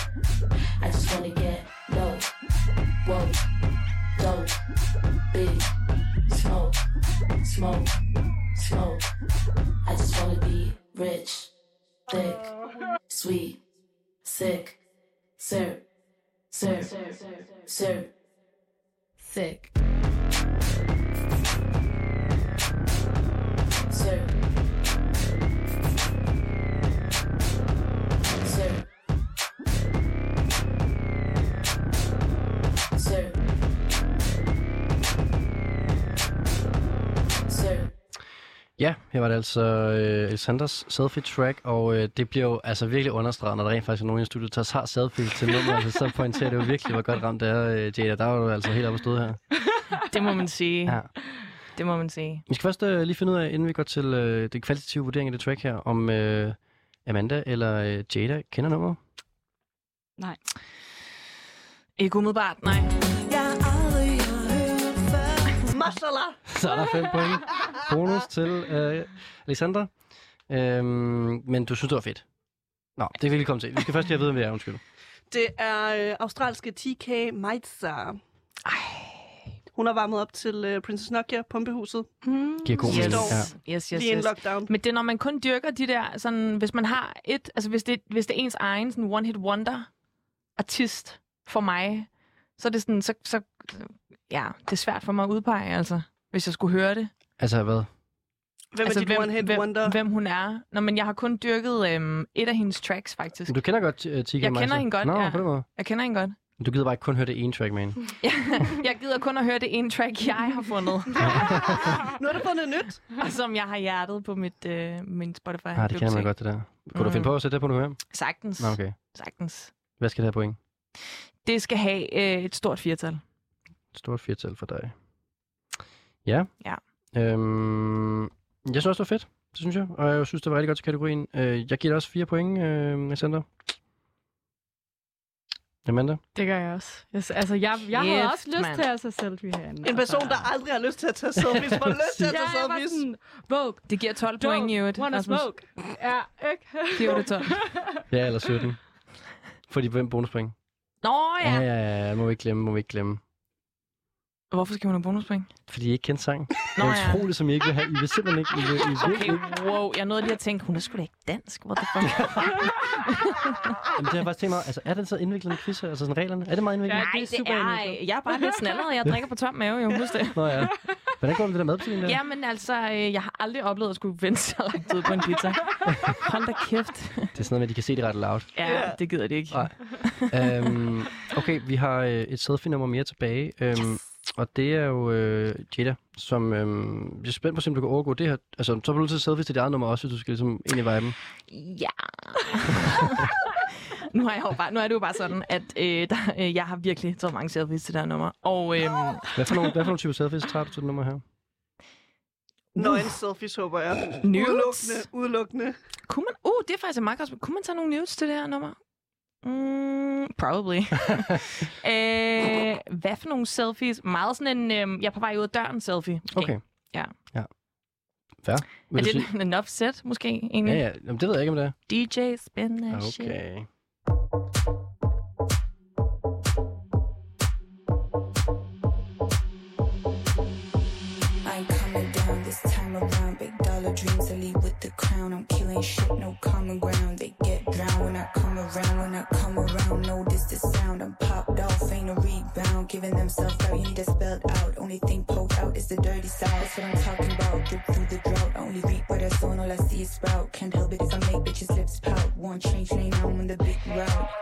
I just wanna get low, whoa, dope, big, smoke, smoke, smoke. I just wanna be rich, thick, sweet, sick, so, so, so, sick, So, so, so. Ja, her var det altså øh, Alexanders selfie-track, og øh, det bliver jo altså virkelig understreget, når der rent faktisk er nogen i studiet, der tager selfie til nummer, altså, så pointerer det jo virkelig, hvor godt ramt det er, øh, Jada. Der var du altså helt oppe at stå her. Det må man sige. Ja. Det må man sige. Vi skal først øh, lige finde ud af, inden vi går til øh, det kvalitative vurdering af det track her, om øh, Amanda eller øh, Jada kender nummeret. Nej. Ikke umiddelbart, nej. Mashallah. Så er der fem point. Bonus til øh, Alexander. Øhm, men du synes, det var fedt. Nå, det kan vi lige komme til. Vi skal først lige have at vide, om det er, undskyld. Det er øh, australske TK Maitza. Hun har varmet op til øh, Princess Nokia, pumpehuset, Mm. Giver god mening. Yes, Ja. yes, yes, lige en yes. lockdown. Men det er, når man kun dyrker de der, sådan, hvis man har et, altså hvis det, hvis det er ens egen sådan one-hit wonder artist for mig, så er det sådan, så, så, ja, det er svært for mig at udpege, altså, hvis jeg skulle høre det. Altså hvad? Hvem altså, er dit one-hit hvem, wonder? hvem hun er. Nå, men jeg har kun dyrket øhm, et af hendes tracks, faktisk. Du kender godt uh, TK Jeg kender hende godt, Nå, ja. på den måde. Jeg kender hende godt. Men Du gider bare ikke kun høre det ene track med hende. Jeg, jeg gider kun at høre det ene track, jeg har fundet, Nu har du fundet nyt. og som jeg har hjertet på mit, øh, min Spotify. Ah, det kender man godt, det der. Kunne du Mm. finde på at sætte det på nu her? Sagtens. Nå, okay. Sagtens. Hvad skal det have point? Det skal have øh, et stort firtal. Et stort firtal for dig. Ja. Ja. Øhm, jeg synes også, det var fedt. Det synes jeg. Og jeg synes, det var rigtig godt til kategorien. Øh, jeg giver dig også fire point, øh, Alexander. Amanda? Det gør jeg også. Jeg, altså, jeg, jeg havde Kæft, også lyst til at tage selfie herinde. En person, altså. der aldrig har lyst til at tage selfies, får lyst til at Ja, tage jeg var selfies. sådan, Vogue, Det giver 12 point i øvrigt. wanna smoke. Ja, ikke? Giver det 12. Ja, eller 17. For de bonuspoint. Nå Ja, ja. ja, ja. Må vi ikke glemme, må vi ikke glemme. Hvorfor skal hun have bonuspoint? Fordi I ikke kendte sangen. Det Nå er ja. utroligt, som I ikke vil have. I vil simpelthen ikke. I vil, I vil, Okay, ikke. wow. Jeg nåede lige at tænke, hun er sgu da ikke dansk. What the fuck? Jamen, det har jeg faktisk tænkt mig. Altså, er det så indviklet en quiz her? Altså, sådan reglerne? Er det meget indviklet? Ja. Nej, det er det super er... indviklet. Jeg er bare lidt snallet. Jeg drikker på tom mave, jo. Husk det. Nå ja. Hvordan går det med det der? Jamen altså, øh, jeg har aldrig oplevet at skulle vente så lang tid på en pizza. Hold da kæft. Det er sådan noget med, at de kan se det ret loud. Ja, det gider det ikke. Nej. øhm, okay, vi har øh, et selfie-nummer mere tilbage. Øhm, Yes. Og det er jo øh, Jada, som øhm, jeg er spændt på, om du kan overgå det her. Altså, så er du nødt til at selfie til dit eget nummer også, hvis du skal ligesom ind i viben. Ja. nu, har jeg jo bare, nu er det jo bare sådan, at øh, der, øh, jeg har virkelig taget mange selfies til det her nummer. Og øhm, Hvad for nogle, hvad for nogle typer selfies tager du til det nummer her? Nøgen selfies, håber jeg. nudes. Udelukkende, udelukkende. Kunne man, uh, det er faktisk et meget godt. Kunne man tage nogle nudes til det her nummer? Mm, probably. øh, hvad for nogle selfies? Meget sådan en, øhm, jeg er på vej ud af døren selfie. måske. Okay. Ja. ja. Fair. Er Vil du det sige? en enough set, måske? Egentlig? Ja, ja. Jamen, det ved jeg ikke, om det er. DJ, spin that shit. Okay. Coming down this time around. Big dollar dreams to leave with the crown. I'm killing shit, no common ground. They come around. When I come around, no this the sound. I'm popped off, ain't a rebound. Giving themselves out, you need it spelled out. Only thing poked out is the dirty side. That's what I'm talking about. Drip through the drought. I Only reap what I sow, and all I see is sprout. Can't help it if I make bitches lips pout. One change now I'm on the big route.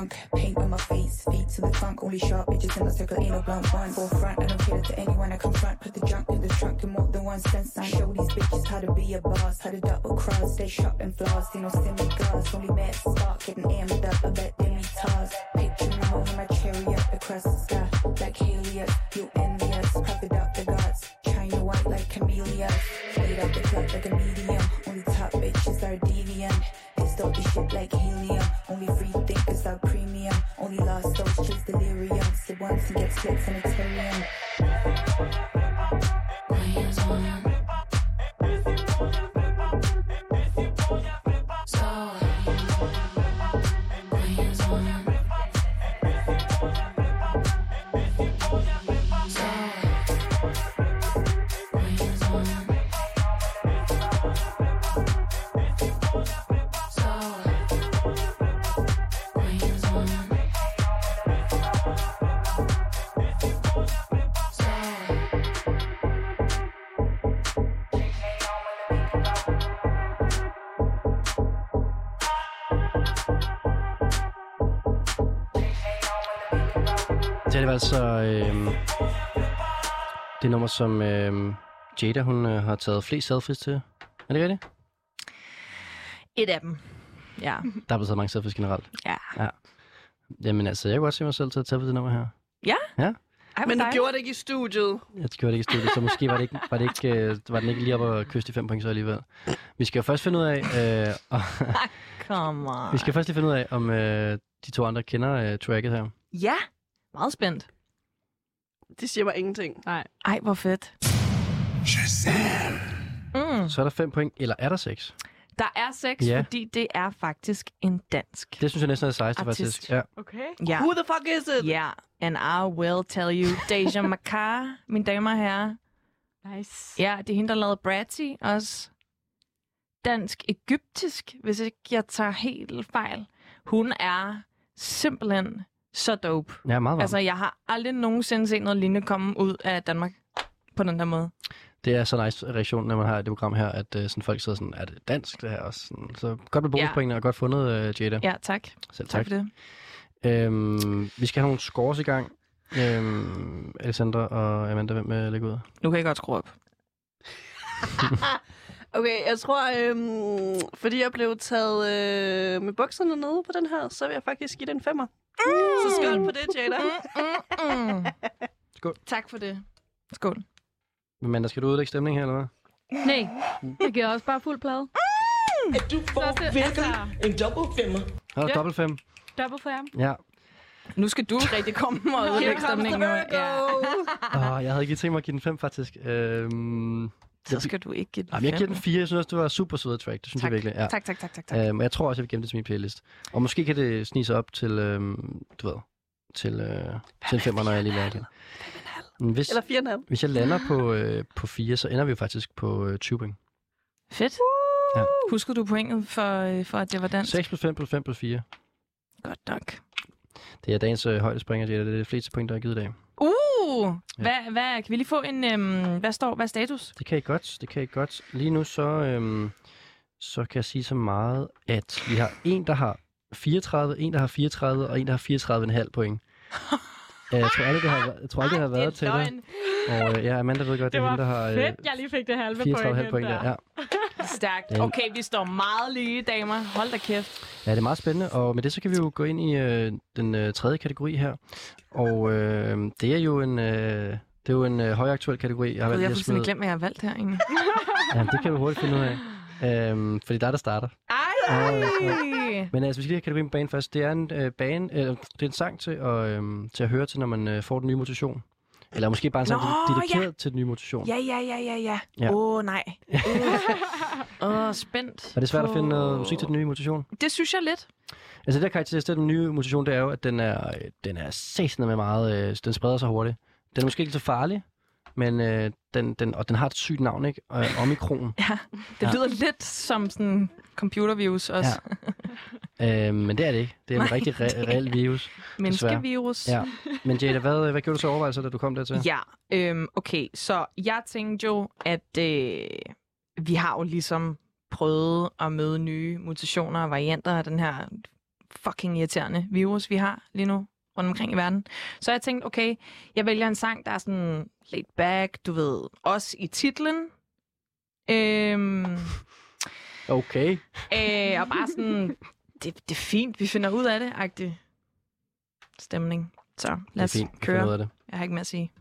Punk. Paint on my face, feet to the funk. Only sharp bitches in the circle, ain't no blunt one. Forefront, I don't cater to anyone I confront. Put the junk in the trunk in more than one sense. I show these bitches how to be a boss, how to double cross. Stay sharp and floss, see no semi gloss. Only mad spark, getting amped up. I bet them me toss. Picture me moving my chariot across the sky. Like Helios, you envious. Profit out the gods. China white like camellias. Fade out the clock like a medium. Only top bitches are deviant. Distort the shit like helium. Only free once he gets hits and it's nummer, som øh, Jada hun, øh, har taget flest selfies til. Er det rigtigt? Et af dem. Ja. Der er blevet taget mange selfies generelt. Ja. ja. Jamen altså, jeg kunne godt se mig selv til at tage på det nummer her. Ja? Ja. Ej, Men du gjorde det ikke i studiet. Jeg gjorde det ikke i studiet, så måske var, det ikke, var, det ikke, øh, var den ikke lige oppe at kysse de fem point så alligevel. Vi skal jo først finde ud af, øh, og, Come on. vi skal først lige finde ud af, om øh, de to andre kender øh, tracket her. Ja, meget spændt. Det siger mig ingenting. Nej. Ej, hvor fedt. Mm. Så er der fem point, eller er der seks? Der er seks, Ja. fordi det er faktisk en dansk. Det synes jeg næsten er det sejeste, Artist. faktisk. Ja. Okay. Ja. Who the fuck is it? Ja, and I will tell you. Deja Makar, mine damer og herrer. Nice. Ja, det er hende, der lavede Bratty også. Dansk-egyptisk, hvis ikke jeg tager helt fejl. Hun er simpelthen så dope. Ja, meget varmt. Altså, jeg har aldrig nogensinde set noget lignende komme ud af Danmark på den der måde. Det er så nice reaktion, når man har det program her, at uh, sådan folk sidder sådan, er det dansk det her også? Sådan, så godt med bonuspoengene, og godt fundet, uh, Jada. Ja, tak. Selv Tak tak. for det. Øhm, vi skal have nogle scores i gang. Øhm, Alexandra og Amanda, hvem vil lægge ud? Nu kan jeg godt skrue op. Okay, jeg tror, øhm, fordi jeg blev taget øh, med bukserne nede på den her, så vil jeg faktisk give den en femmer. Mm. Så skål på det, Jada. Mm, mm. Skål. Tak for det. Skål. Amanda, skal du udlægge stemning her, eller hvad? Nej, jeg giver også bare fuld plade. At du får Så det- virkelig altså- en double femmer. Har du Ja. dobbelt fem? Double fam. Ja. Nu skal du rigtig komme og Here ødelægge comes the stemningen. nu. Virgo. Oh, jeg havde ikke tænkt mig at give den fem, faktisk. Øhm, Så skal du ikke give den jamen, jeg giver den fire. Jeg synes også, det var super sødt track. Det synes tak. jeg virkelig. Ja. tak, tak, tak, tak, tak. Øhm, og jeg tror også, jeg vil gemme det til min playlist. Og måske kan det snige sig op til, øhm, du ved, til, øh, til en femmer, når jeg lige lærer det. Hvis, Eller fire og en halv. hvis jeg lander på, øh, på fire, så ender vi jo faktisk på øh, 20 point. Fedt. Ja. Husker du pointet for, øh, for at det var dansk? 6 plus 5 plus 5 plus 4. Godt nok. Det er dagens øh, højdespringer. Det er det fleste point, der er givet i dag. Uh! Hvad, hvad, kan vi lige få en... Øhm, hvad står... Hvad er status? Det kan I godt. Det kan I godt. Lige nu så, øhm, så kan jeg sige så meget, at vi har en, der har 34, en, der har 34, og en, der har 34,5 point. Øh, jeg tror aldrig, det har, jeg tror aldrig, det har været til det. Og øh, ja, Amanda ved godt, det, Det er var hende, der har øh, fedt, jeg lige fik det halve point. 34,5 ind point der. Ja. Stærkt. Okay, vi står meget lige, damer. Hold da kæft. ja, det er meget spændende, og med det så kan vi jo gå ind i øh, den øh, tredje kategori her. Og øh, det er jo en, øh, det er jo en øh, højaktuel kategori. Jeg har Jeg har fuldstændig glemt, hvad jeg har valgt her, egentlig. Ja, det kan vi hurtigt finde ud af. Øhm, fordi der er der starter. Ej! Men altså, vi skal lige have kategorien på banen først. Det er en øh, bane, øh, det er en sang til at, øh, til at høre til, når man øh, får den nye mutation. Eller måske bare en sang Nå, dedikeret ja. til den nye mutation. Ja, ja, ja, ja, ja. Ja. Åh, oh, nej. Åh, oh, spændt. Er det svært at finde noget musik til den nye mutation? Det synes jeg lidt. Altså det, der karakteriserer den nye mutation, det er jo, at den er, øh, den er sasende med meget, øh, den spreder sig hurtigt. Den er måske ikke så farlig, men øh, den, den, og den har et sygt navn, ikke? Øh, Omikron. Ja, det Ja. lyder lidt som sådan computervirus også. Ja. øh, men det er det ikke. Det er en Nej, rigtig det er re- reel virus. Menneskevirus. Ja. Men Jada, hvad, hvad gjorde du så overvejelser, da du kom dertil? Ja, øhm, okay. Så jeg tænkte jo, at øh, vi har jo ligesom prøvet at møde nye mutationer og varianter af den her fucking irriterende virus, vi har lige nu rundt omkring i verden. Så jeg tænkte, okay, jeg vælger en sang, der er sådan laid back, du ved, også i titlen. Øhm, Okay. øh, og bare sådan, det, det er fint, vi finder ud af det, agtig stemning. Så lad os det er fint. Vi køre. finder ud af det. Jeg har ikke mere at sige.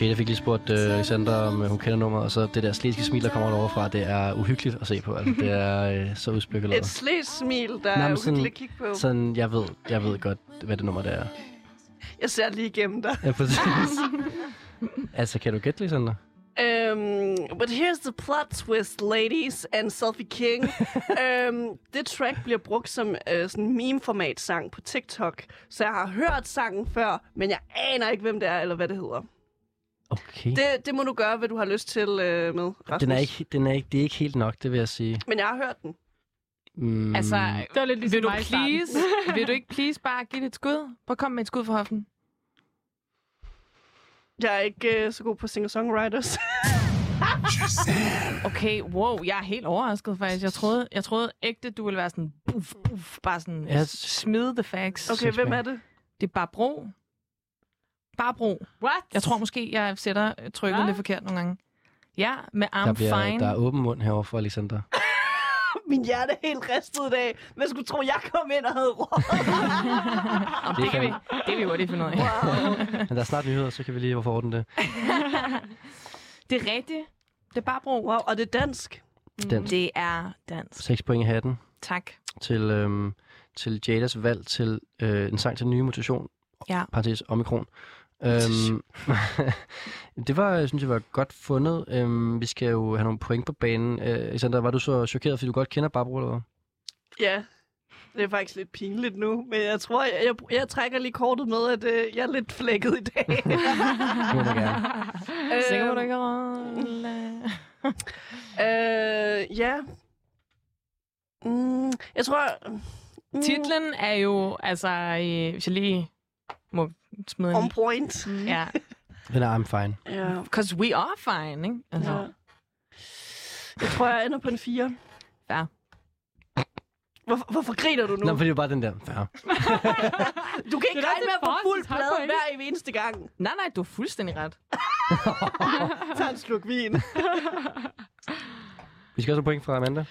Jada fik lige spurgt uh, Alexandra, om uh, hun kender nummeret, og så det der sliske smil, der kommer fra, det er uhyggeligt at se på. Altså, det er uh, så udspekuleret. Et slet smil, der Nej, er sådan- uhyggeligt at kigge på. Sådan, jeg ved, jeg ved godt, hvad det nummer der er. Jeg ser lige igennem dig. Ja, præcis. altså, kan du gætte, Alexandra? Um, but here's the plot twist, ladies and Selfie King. um, det track bliver brugt som uh, sådan meme-format sang på TikTok. Så jeg har hørt sangen før, men jeg aner ikke, hvem det er, eller hvad det hedder. Okay. Det, det må du gøre, hvad du har lyst til uh, med, Rasmus. Den er ikke, den er ikke, det er ikke helt nok, det vil jeg sige. Men jeg har hørt den. Mm, Altså, Det var lidt ligesom vil du please, vil du ikke please bare give det et skud? Prøv at komme med et skud for hoften. Jeg er ikke uh, så god på singer-songwriters. Okay, wow, jeg er helt overrasket faktisk. Jeg troede, jeg troede ægte, du ville være sådan, buff, buff, bare sådan Ja. smide the facts. Okay, hvem er det? Det er bare bro. Barbro. What? Jeg tror måske, jeg sætter trykket Hvad? lidt forkert nogle gange. Ja, med I'm Der, bliver, fine. der er åben mund herovre for Alexander. Min hjerte er helt ristet i dag. Man skulle tro, jeg kom ind og havde råd. Det, kan vi, det kan vi hurtigt finde ud af. Men der er snart nyheder, så kan vi lige få orden det. Det er rigtigt. Det er Barbro. Wow, og det er dansk. Den. Det er dansk. 6 point i hatten Tak. til, øhm, til Jadas valg til øh, en sang til den nye mutation. Ja. Parentes omikron. Øhm, det var, synes jeg, var godt fundet. Øhm, vi skal jo have nogle point på banen. Øh, Alexander, var du så chokeret, fordi du godt kender Barbara, eller? Ja, det er faktisk lidt pinligt nu, men jeg tror, jeg, jeg, jeg trækker lige kortet med, at øh, jeg er lidt flækket i dag. Det må man gerne. Sikker på, Øhm, du ikke? Øh, ja. Mm, jeg tror... Mm, Titlen er jo, altså, øh, hvis jeg lige må smide On point. Ja, Den er I'm fine. Ja. because we are fine, ikke? Altså, ja. Jeg tror, jeg ender på en 4. Ja. Hvorfor, hvorfor griner du nu? Nå, fordi det er bare den der. Ja. du kan ikke Det er regne med at få fuld plade hver i eneste gang. Nej, nej, du har fuldstændig ret. Tag en sluk vin. Vi skal også have point fra Amanda.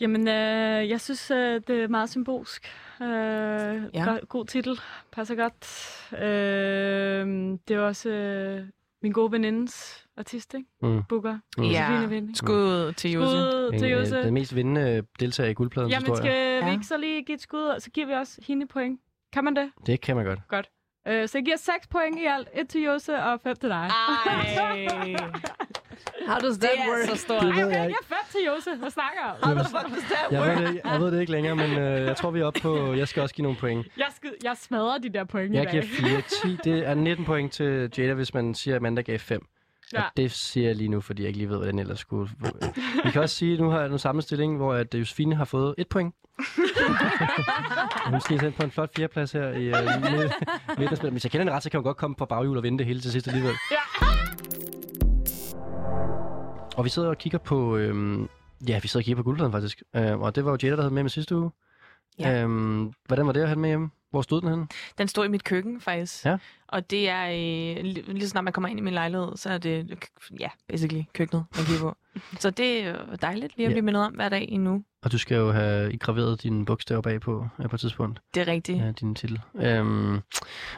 Jamen, øh, jeg synes, øh, det er meget symbolsk. Øh, Ja. god, god titel. Passer godt. Øh, det er også øh, min gode venindes artist, ikke? Mm. Booker. Mm. Ja, skud til Jose. Skud til En, øh, Jose. den mest vindende deltager i guldpladens Jamen, skal Ja. vi ikke så lige give et skud, og så giver vi også hende point? Kan man det? Det kan man godt. Øh, så jeg giver 6 point i alt. 1 til Jose og 5 til dig. Ej, How does det that er work? så stort. Det ved Okay, jeg jeg ikke. 5 til Jose. Hvad snakker jeg om? How the fuck does that Jeg work? ved, det, ikke- jeg ved det ikke længere, men øh, jeg tror, vi er oppe på... Jeg skal også give nogle point. Jeg, skid, jeg smadrer de der point Jeg i dag. giver 4. 10. Det er 19 point til Jada, hvis man siger, at Amanda gav 5. Ja. Og det siger jeg lige nu, fordi jeg ikke lige ved, hvordan jeg ellers skulle... Vi kan også sige, at nu har jeg en samme stilling, hvor at øh, Josefine har fået 1 point. Hun skal sendt på en flot fjerdeplads her i uh, midten af. Hvis jeg kender den ret, så kan hun godt komme på baghjul og vinde det hele til sidst alligevel. Ja. Og vi sidder og kigger på... Øhm, ja, vi sidder og kigger på guldpladen faktisk. Øh, og det var jo Jada, der havde med med sidste uge. Ja. Øhm, hvordan var det at have den med hjemme? Hvor stod den henne? Den står i mit køkken, faktisk. Ja. Og det er, øh, lige, så snart man kommer ind i min lejlighed, så er det, ja, basically køkkenet, man kigger på. så det er dejligt lige at Ja. blive mindet om hver dag endnu. Og du skal jo have graveret dine bogstaver bagpå på et tidspunkt. Det er rigtigt. Ja, din titel. Øhm,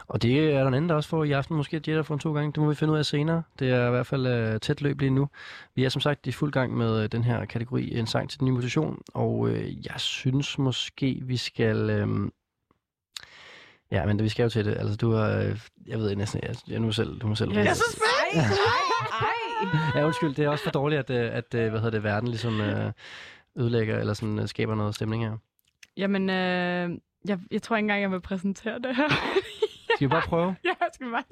og det er der en anden, der også får i aften. Måske Jetta får en to gange. Det må vi finde ud af senere. Det er i hvert fald øh, tæt løb lige nu. Vi er som sagt i fuld gang med øh, den her kategori En sang til den nye mutation. Og øh, jeg synes måske, vi skal... Øh, ja, men vi skal jo til det. Altså, du har... Øh, jeg ved næsten... Jeg, jeg nu selv, du må selv... Jeg er så spændt! Ja, undskyld. Det er også for dårligt, at, øh, at øh, hvad hedder det, verden ligesom ødelægger eller sådan, skaber noget stemning her. Jamen, øh, jeg, jeg tror ikke engang, jeg vil præsentere det her. Skal vi bare prøve? ja, jeg skal bare...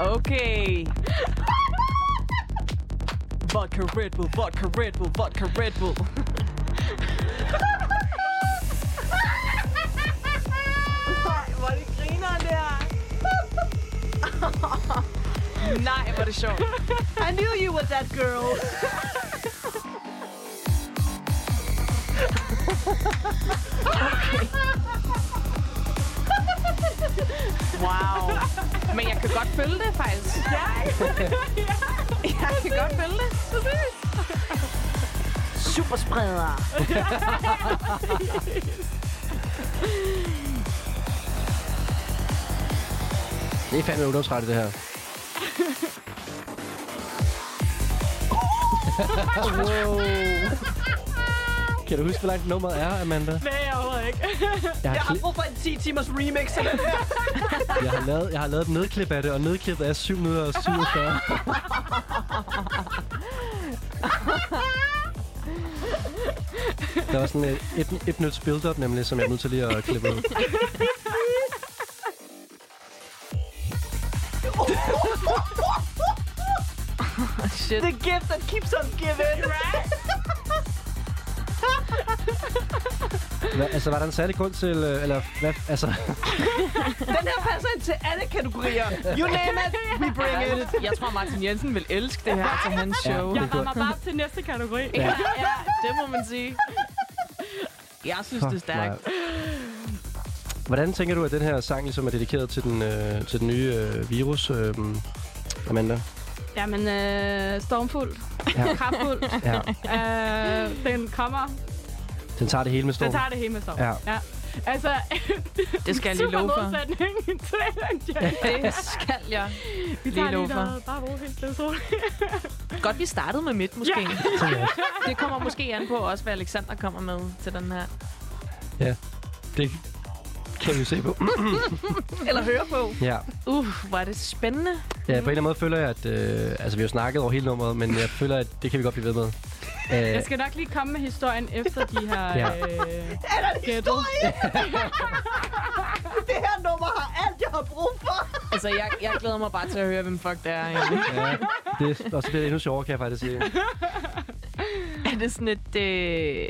Okay. Vodka Red Bull, vodka Red Bull, vodka Red Bull. Hvor er det griner der. Nej, hvor det sjovt. I knew you were that girl. Wow. Men jeg kan godt følge det, faktisk. Ja. jeg kan godt følge det. Superspreder. Det er fandme ungdomsrettet, det her. wow. Kan du huske, hvor langt nummeret er, Amanda? Nej, overhovedet ikke. Jeg har, Jeg har brug for en 10 timers remix af den her. jeg har, lavet, jeg har lavet et nedklip af det, og nedklippet er 7 minutter og 47. Der var sådan et, et, et minuts build-up, nemlig, som jeg er nødt til lige at klippe ud. Shit. The gift that keeps on giving. Right? Hva, altså, var der en særlig grund til, øh, eller hvad, altså, Den her passer ind til alle kategorier. You name it, we bring it. Jeg tror, Martin Jensen vil elske det her til hans Ja. show. Det er Jeg rammer bare til næste kategori. Ja, ja, det må man sige. Jeg synes, det er stærkt. Nej. Hvordan tænker du, at den her sang ligesom er dedikeret til den, øh, til den nye øh, virus, øh, Amanda? Jamen, øh, stormfuld. Ja. Kraftfuld. Ja. øh, den kommer. Den tager det hele med storm. Den tager det hele med storm. Ja. ja. Altså, Det skal jeg lige super love for. modsætning til. Det skal jeg Vi lige tager love lige for. noget. Bare ro helt. Godt, vi startede med midt, måske. Ja. Det kommer måske an på også, hvad Alexander kommer med til den her. Det kan vi jo se på. Eller høre på. ja. Uh, hvor er det spændende. ja, på en eller anden måde føler jeg, at... Øh, altså, vi har jo snakket over hele nummeret, men jeg føler, at det kan vi godt blive ved med. Øh, Jeg skal nok lige komme med historien efter de her Ja. øh, Er der en gættet. historie? det her nummer har alt, jeg har brug for. Altså, jeg, jeg glæder mig bare til at høre, hvem fuck det er. egentlig. ja, det, og så bliver det endnu sjovere, kan jeg faktisk sige. Er det sådan et... Øh...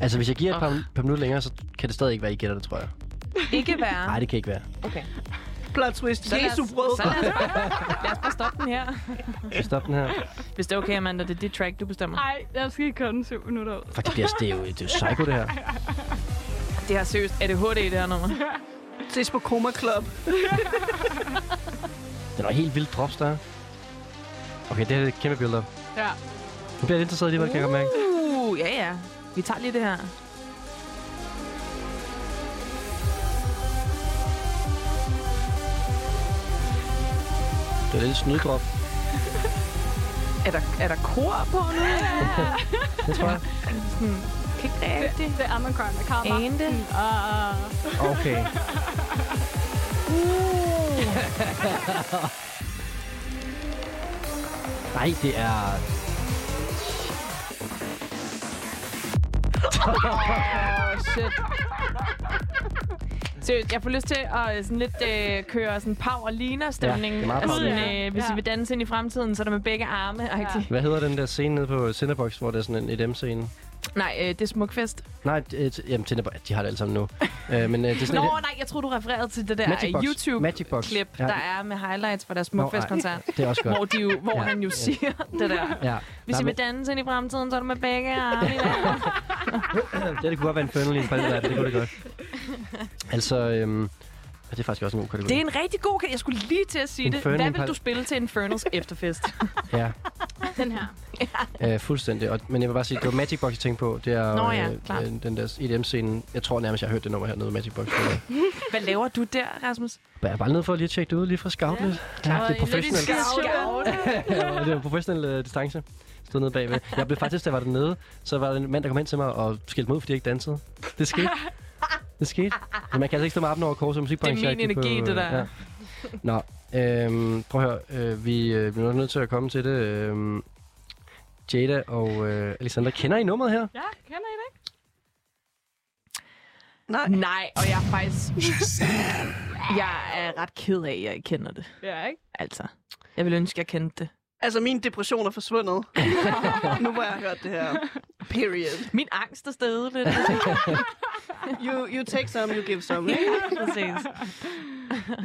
Altså, hvis jeg giver et par, par minutter længere, så kan det stadig ikke være, I gætter det, tror jeg. Ikke være? Nej, det kan ikke være. Okay. Plot twist. Så lad os- Jesu brød. Så lad os bare, lad os bare stoppe den her. Så stop den her. Hvis det er okay, Amanda, det er dit track, du bestemmer. Nej, jeg skal ikke komme syv minutter ud. Fuck, det, bliver, det er jo det er jo psycho, det her. Det her seriøst ADHD, det her nummer. Ses på Coma Club. Den var helt vildt drops, der. Okay, det er et kæmpe build-up. Ja. Nu bliver jeg lidt interesseret alligevel, kan jeg godt mærke. Uh, ja, ja. Vi tager lige det her. Det er lidt snydgrop. Er der, er der kor på nu? Det tror jeg. Sådan, kan ikke rigtigt. Det er man gør med kamera. Ane det. Uh, Okay. Nej, det er... Oh, shit. Seriøst, jeg får lyst til at øh, sådan lidt øh, køre sådan power lina stemning. Ja, det meget power sådan, Lina. øh, hvis Ja. I vil danse ind i fremtiden, så er det med begge arme. Ja. Hvad hedder den der scene nede på Cinderbox, hvor der er sådan en EDM-scene? Nej, øh, det er Smukfest. Nej, øh, jamen Cinderbox, de har det alle sammen nu. øh, men øh, det er sådan Nå, et, nej, jeg tror du refererede til det der Box. YouTube-klip. Ja. der er med highlights fra deres. Smukfest-koncert. det er også godt. hvor, de jo, hvor Ja. han jo siger det der. Ja. Hvis I vil danse ind i fremtiden, så er det med begge arme. i vejret. det, kunne godt være en på det der, det kunne det godt. Altså, øhm, ja, det er faktisk også en god kategori. Det er en rigtig god... Jeg skulle lige til at sige det. Inferno Hvad vil du spille til Infernals efterfest? Ja, den her. øh, fuldstændig. Og, men jeg vil bare sige, det var Magic Box, jeg tænkte på. Det er Nå ja, øh, øh, den der EDM-scene. Jeg tror nærmest, jeg har hørt det nummer her nede Magic Box. Hvad laver du der, Rasmus? Jeg er bare nede for lige at tjekke det ud, lige for at scout lidt. Ja, det er professionelt. ja, det var professionel øh, distance. Stod nede bagved. Jeg blev faktisk, da jeg var dernede, så var der en mand, der kom hen til mig og skældte mig ud, fordi jeg ikke dansede. Det skete. Det skete. Men man kan altså ikke stå med armen over kors og musikbranchen. Det er min energi, det der. Nå, øhm, prøv at høre. Øh, vi øh, bliver nødt til at komme til det. Øhm, Jada og øh, Alexander, kender I nummeret her? Ja, kender I det ikke? Nej. Nej, og jeg er faktisk... jeg er ret ked af, at jeg ikke kender det. Ja, ikke? Altså, jeg vil ønske, jeg kendte det. Altså, min depression er forsvundet. nu hvor jeg har hørt det her. Period. Min angst er stedet lidt. You, you take some, you give some. Præcis.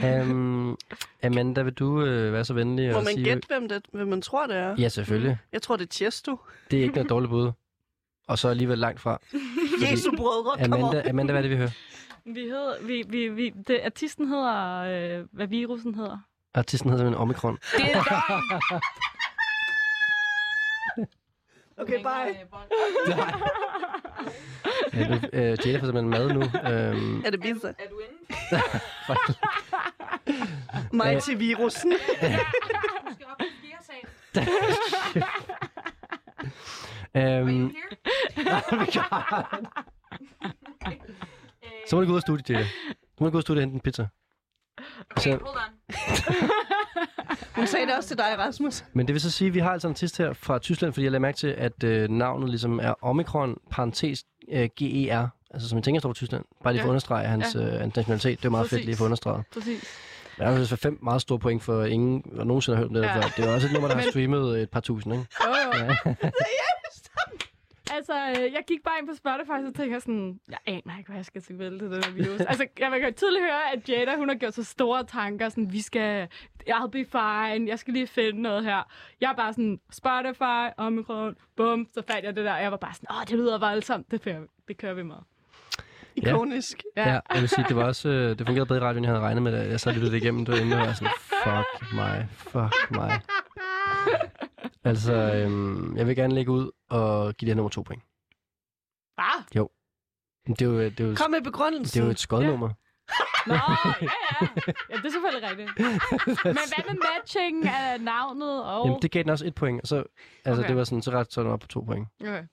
um, Amanda, vil du øh, være så venlig Må at man sige... gætte, hvem, det, hvem man tror, det er? Ja, selvfølgelig. Jeg tror, det er Chesto. Det er ikke noget dårligt bud. Og så alligevel langt fra. Jesu brødre, Amanda, on. Amanda, hvad er det, vi hører? Vi hed, vi, vi, vi, det, artisten hedder, øh, hvad virusen hedder. Artisten hedder simpelthen Omikron. Det er løgn. Okay, bye. Ja, nu, øh, Jada får simpelthen mad nu. Øhm, Er det pizza? Er du inde? Mig til virusen. Du skal op i fjerde sal. øhm, så må du gå ud af studiet, Jada. Så må du gå ud af studiet og hente en pizza. Så, Hold on. Hun sagde det også til dig, Rasmus. men det vil så sige, at vi har altså en artist her fra Tyskland, fordi jeg lagde mærke til, at øh, navnet ligesom er Omikron, parentes øh, GER. Altså som jeg tænker står på Tyskland. Bare lige for at Ja. understrege hans, øh, hans nationalitet. Det er meget fedt Præcis. lige at få understreget. Præcis. Der er altså fem meget store point for ingen, der nogensinde har hørt om det der Ja. før. Det er også et nummer, der har streamet et par tusind, ikke? Jo, jo. Ja. Altså, øh, jeg gik bare ind på Spotify, og så tænker jeg sådan, jeg aner ikke, hvad jeg skal til vælge til den her virus. altså, jeg kan tydeligt høre, at Jada, hun har gjort så store tanker, sådan, vi skal, I'll be fine, jeg skal lige finde noget her. Jeg er bare sådan, Spotify, Omikron, bum, så fandt jeg det der, og jeg var bare sådan, åh, det lyder voldsomt, det, kører, det kører vi med. Ikonisk. Ja. ja, jeg vil sige, det var også, øh, det fungerede bedre i radioen, end jeg havde regnet med, da jeg så lyttede det igennem derinde, og var sådan, fuck mig, fuck mig. Altså, øhm, jeg vil gerne lægge ud og give det her nummer to point. Ah, Det er jo, det er jo, Kom med det begrundelsen. er jo et skodnummer. nå, ja, ja. ja, det er selvfølgelig rigtigt. Men hvad med matching af navnet og... Jamen, det gav den også et point, og så, altså, Okay. det var sådan, så ret så den op på to point. Okay.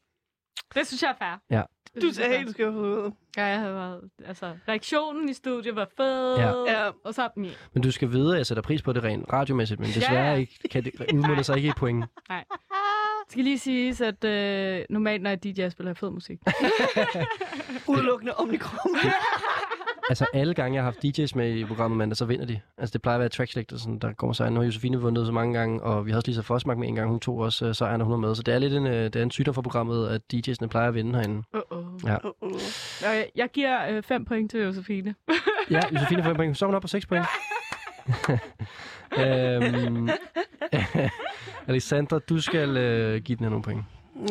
Det synes jeg er fair. Ja. Det Du ser er helt ud. fair. Ja, jeg havde været, altså, reaktionen i studiet var fed. Ja. Ja. Og så, ja. Men du skal vide, at jeg sætter pris på det rent radiomæssigt, men desværre Ja, ikke, kan det udmåle sig ikke i point. Det skal lige siges, at øh, normalt, når jeg DJ, spiller jeg fed musik. Udelukkende omnikrom. Altså alle gange, jeg har haft DJ's med i programmet mandag, så vinder de. Altså det plejer at være track sådan, der kommer sejren. Nu har Josefine vundet så mange gange, og vi har også Lisa Forsmark med en gang. Hun tog også uh, sejren, og hun er med. Så det er lidt en, uh, det er en sygdom for programmet, at DJ'sne plejer at vinde herinde. Uh-oh. Ja. Uh-uh. Og jeg, jeg giver 5 point til Josefine. Ja, Josefine får en point. Så er hun op på 6 point. øhm, Alexandra, du skal uh, give den her nogle point.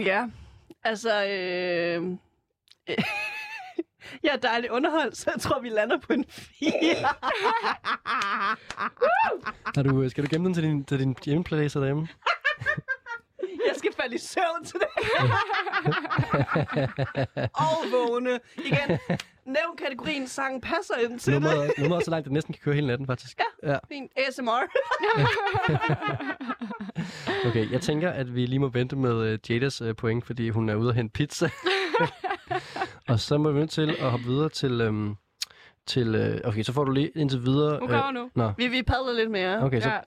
Ja, altså... Øh... jeg er dejligt underholdt, så jeg tror, vi lander på en 4. Har du, øh, skal du gemme den til din, til din hjemmepladser derhjemme? Jeg skal falde i søvn til det. og vågne. Igen, nævn kategorien sang passer ind til det. Nummeret, nummeret er så langt, at det næsten kan køre hele natten, faktisk. Ja. ja. Fint. ASMR. Okay, jeg tænker, at vi lige må vente med uh, Jadas uh, point, fordi hun er ude at hente pizza. og så må vi nødt til at hoppe videre til... Um, til uh, okay, så får du lige indtil videre... Hun kommer nu. Nå, vi, vi padler lidt mere. okay, så... Ja.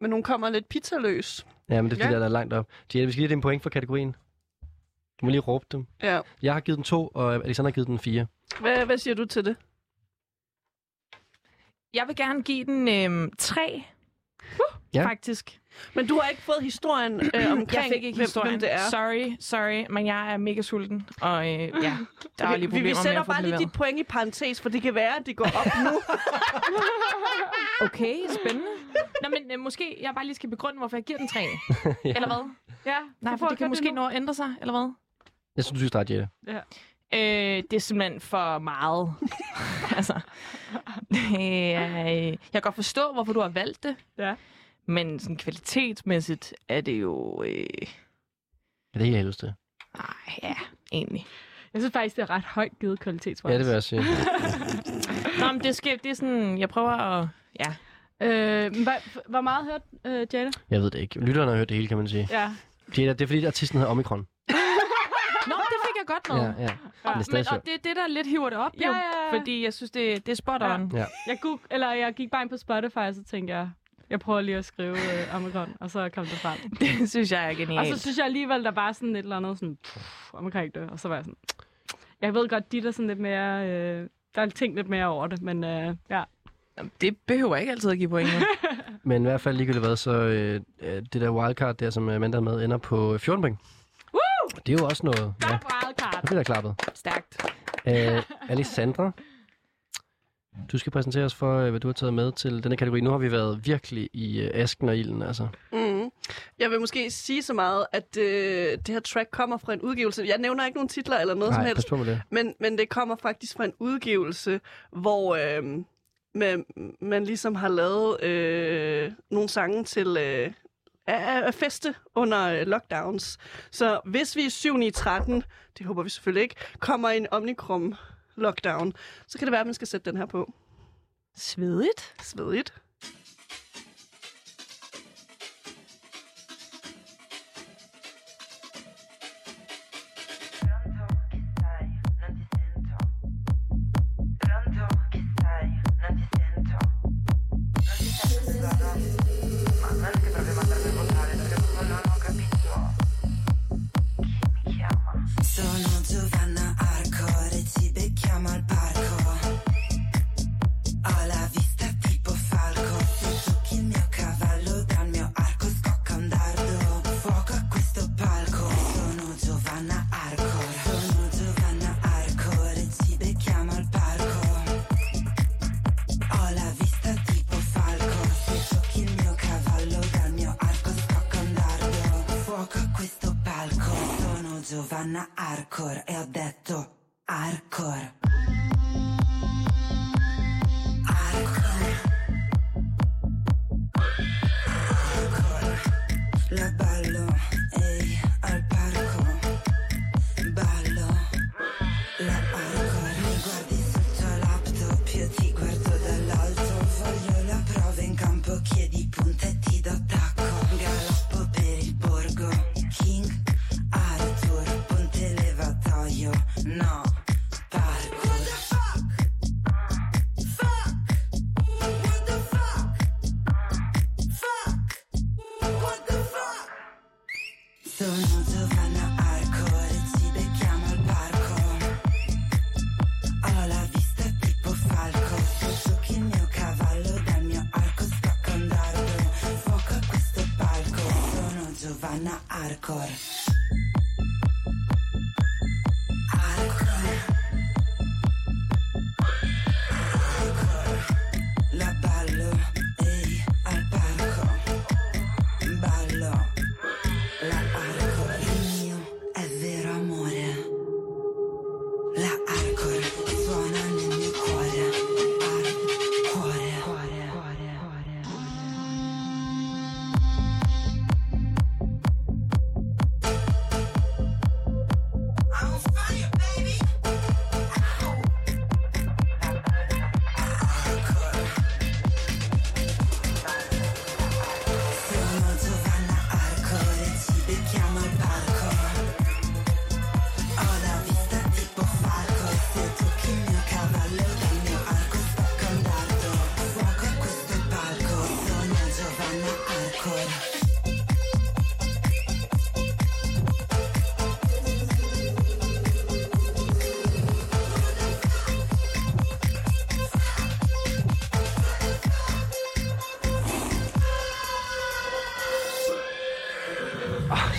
Men hun kommer lidt pizzaløs. Ja, men det er fordi, Ja. der er langt op. Jada, vi skal lige have din point for kategorien. Du må lige råbe dem. Ja. Jeg har givet den to, og Alexander har givet den fire. Hvad, hvad siger du til det? Jeg vil gerne give den øhm, tre, Ja. faktisk. Men du har ikke fået historien øh, omkring, Jeg fik ikke historien. hvem det er. Sorry, sorry, men jeg er mega sulten. Og øh, ja, der er lige vi, problemer vi med sætter at få bare lige dit point i parentes, for det kan være, at det går op nu. Okay, spændende. Nå, men øh, måske jeg bare lige skal begrunde, hvorfor jeg giver den tre. Ja. Eller hvad? Ja, Nej, for det kan måske nu. nå at ændre sig, eller hvad? Jeg synes, du skal starte, Jada. Øh, det er simpelthen for meget. altså, det øh, jeg kan godt forstå, hvorfor du har valgt det. Ja. Men sådan kvalitetsmæssigt er det jo... Øh, Er det helt helvede det? nej, ja, egentlig. Jeg synes faktisk, det er ret højt givet kvalitetsvis. Ja, det vil jeg sige. Nå, men det, skal, det er sådan... Jeg prøver at... Ja. Øh, hvor meget hørte øh, Jada? Jeg ved det ikke. Lytterne har hørt det hele, kan man sige. Ja. Jada, det er fordi, artisten hedder Omikron. Nå, det fik jeg godt med. Ja, ja. Men det er Men, og det er det, der lidt hiver det op, Ja, jo. ja, ja. Fordi jeg synes, det, det er spot on. Ja. Jeg, goog, eller jeg gik bare ind på Spotify, og så tænkte jeg, jeg prøver lige at skrive øh, Omikron, og så kom det frem. Det synes jeg er Og genialt. så synes jeg alligevel, der var sådan et eller andet sådan, pff, omkring det, og så var jeg sådan, jeg ved godt, de der sådan lidt mere, øh, der er tænkt lidt mere over det, men øh, ja. Jamen, Det behøver ikke altid at give point. Men i hvert fald ligegyldigt hvad, så øh, øh, det der wildcard der, som Amanda er med, ender på 14 point. Woo! Det er jo også noget. Ja, Godt wildcard. det bliver der klappet. Stærkt. Øh, Alexandra, du skal præsentere os for, øh, hvad du har taget med til denne kategori. Nu har vi været virkelig i øh, asken og ilden, altså. Mm. Jeg vil måske sige så meget, at øh, det her track kommer fra en udgivelse. Jeg nævner ikke nogen titler eller noget som Nej, helst. på med det. Men, men det kommer faktisk fra en udgivelse, hvor øh, man, man ligesom har lavet øh, nogle sange til øh, at feste under øh, lockdowns. Så hvis vi i 7 9 13, det håber vi selvfølgelig ikke, kommer i en omnikrom lockdown, så kan det være, at man skal sætte den her på. Svedigt. Svedigt.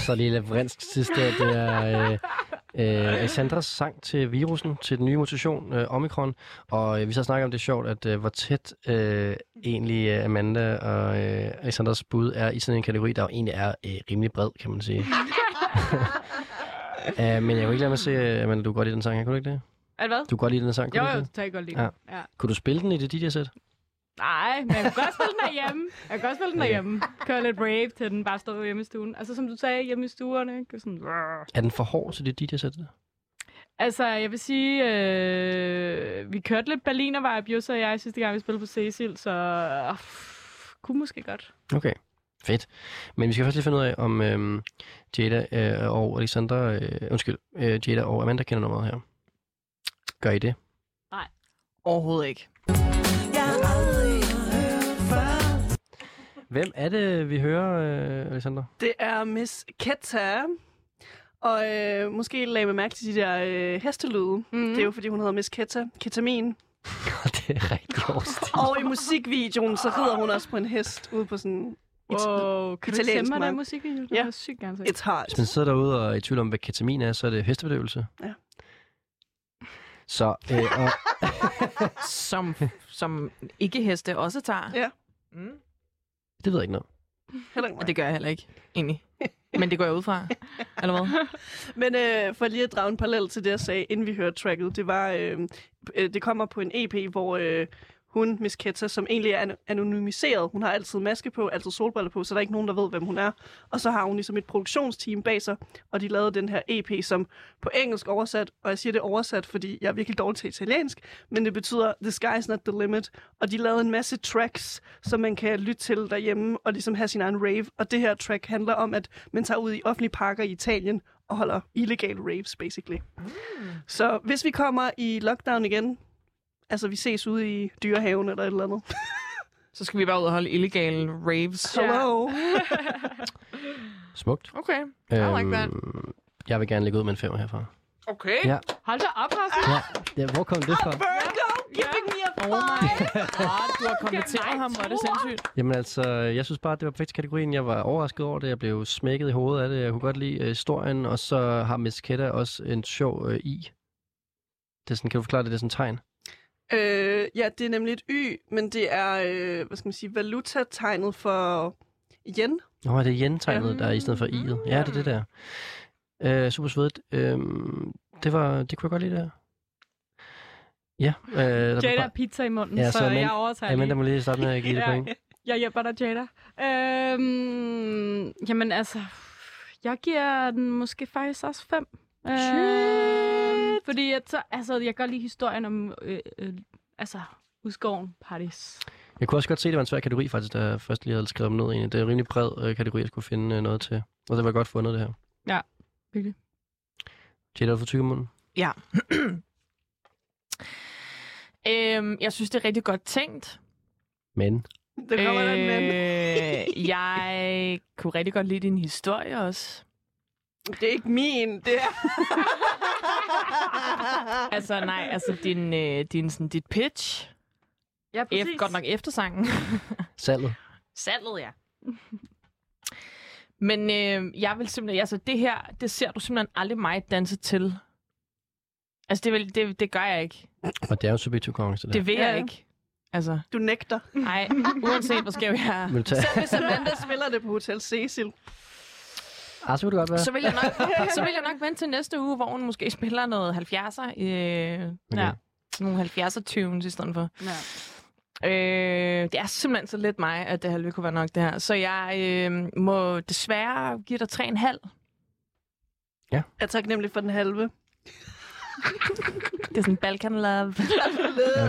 Så lige vrinsk sidste, det er øh, øh, Alexandras sang til virusen, til den nye mutation, øh, Omikron. Og øh, vi så snakker om det er sjovt, at øh, hvor tæt øh, egentlig øh, Amanda og øh, Alexandras bud er i sådan en kategori, der jo egentlig er øh, rimelig bred, kan man sige. uh, men jeg kunne ikke lade mig se, øh, Amanda, du kan godt lide den sang, her, kunne du ikke det? Det hvad? Du kan godt lide den sang, kunne Jo, du jo, ikke det? det kan jeg godt lide. Ja. Ja. ja. Kunne du spille den i det DJ-sæt? Nej, men jeg kan godt spille den derhjemme. Jeg kan godt spille den derhjemme. Køre lidt rave til den, bare stå hjemme i stuen. Altså, som du sagde, hjemme i stuerne, ikke? Sådan. Er den for hård til det DJ-sæt? Altså, jeg vil sige, øh, vi kørte lidt Berliner-vibe, Jussi og jeg, sidste gang, vi spillede på Cecil, så øh, kunne måske godt. Okay, fedt. Men vi skal først lige finde ud af, om øhm, Jada øh, og Alexandra, øh, undskyld, øh, Jada og Amanda kender nummeret her. Gør I det? Overhovedet ikke. Hvem er det, vi hører, øh, Alexandra? Det er Miss Ketta. Og øh, måske lagde man mærke til de der øh, hestelyde. Mm. Det er jo, fordi hun hedder Miss Ketta. Ketamin. det er rigtig årstil. Og i musikvideoen, så rider hun også på en hest ude på sådan... Wow, kan du sende mig den musikvideo? Det Ja. jeg sygt gerne. It's hard. Hvis man sidder derude og er i tvivl om, hvad ketamin er, så er det hestebedøvelse. Ja. Så, øh, og, Som, som ikke-heste også tager. Ja. Mm. Det ved jeg ikke noget. Heller ikke Og det gør jeg heller ikke, egentlig. Men det går jeg ud fra, eller hvad? Men øh, for lige at drage en parallel til det, jeg sagde, inden vi hørte tracket, det var, øh, øh, det kommer på en EP, hvor øh, hun, Miss Ketta, som egentlig er an- anonymiseret, hun har altid maske på, altid solbriller på, så der er ikke nogen, der ved, hvem hun er. Og så har hun ligesom et produktionsteam bag sig, og de lavede den her EP, som på engelsk oversat, og jeg siger det oversat, fordi jeg er virkelig dårlig til italiensk, men det betyder, the sky's not the limit. Og de lavede en masse tracks, som man kan lytte til derhjemme, og ligesom have sin egen rave. Og det her track handler om, at man tager ud i offentlige parker i Italien, og holder illegal raves, basically. Mm. Så hvis vi kommer i lockdown igen, altså vi ses ude i dyrehaven eller et eller andet. Så skal vi bare ud og holde illegale raves. Hello. Smukt. Okay, I like that. Øhm, jeg vil gerne lægge ud med en femmer herfra. Okay. Ja. Hold da op, Rasmus. Ja, ja hvor kom det fra? Virgo, giving me a Oh my god, du har kommenteret ham, hvor er det sindssygt. Jamen altså, jeg synes bare, det var perfekt kategorien. Jeg var overrasket over det. Jeg blev smækket i hovedet af det. Jeg kunne godt lide øh, historien. Og så har Miss Ketta også en sjov øh, i. Det er sådan, kan du forklare det? Det er sådan en tegn. Øh, ja, det er nemlig et Y, men det er, øh, hvad skal man sige, valutategnet for yen. Nå, det er yen-tegnet, der er i stedet for i'et. Ja, det er det der. Øh, super svedigt. Øh, det, var, det kunne jeg godt lide, det her. Ja. Øh, der Jada bare- pizza i munden, Ja, ja, så så, Amanda- jeg overtager Amanda lige. må lige starte med at give det point. Jeg hjælper dig, Jada. Øhm, jamen altså, jeg giver den måske faktisk også fem. Øhm, fordi at, så, altså, jeg kan godt lide historien om øh, øh, altså, udskoven parties. Jeg kunne også godt se, at det var en svær kategori, faktisk, da jeg først lige havde skrevet ned i. Det er en rimelig bred øh, kategori, jeg skulle finde øh, noget til. Og det var godt fundet, det her. Ja, virkelig. Jada, du fået tyk i munden? Ja. øhm, jeg synes, det er rigtig godt tænkt. Men. Det kommer der en men. Øh, jeg kunne rigtig godt lide din historie også. Det er ikke min, det er... Altså, nej, altså din, øh, din, sådan, dit pitch. Ja, Ef, godt nok eftersangen. Salget. Salget, ja. Men øh, jeg vil simpelthen, altså det her, det ser du simpelthen aldrig mig danse til. Altså det, vil, det, det gør jeg ikke. Og det er jo subjektiv konkurrence, det, Det vil Ja, jeg ja. ikke. Altså, Du nægter. nej, uanset hvor skæv jeg er. Selv hvis Amanda spiller det på Hotel Cecil. Ah, så vil det godt være. Så vil, jeg nok, så vil jeg nok vente til næste uge, hvor hun måske spiller noget 70'er. Øh, Okay. ja, nogle 70'er tunes i stedet for. Ja. Øh, det er simpelthen så lidt mig, at det halve kunne være nok det her. Så jeg øh, må desværre give dig 3,5. Jeg er taknemmelig for den halve. Det er sådan Balkan Love.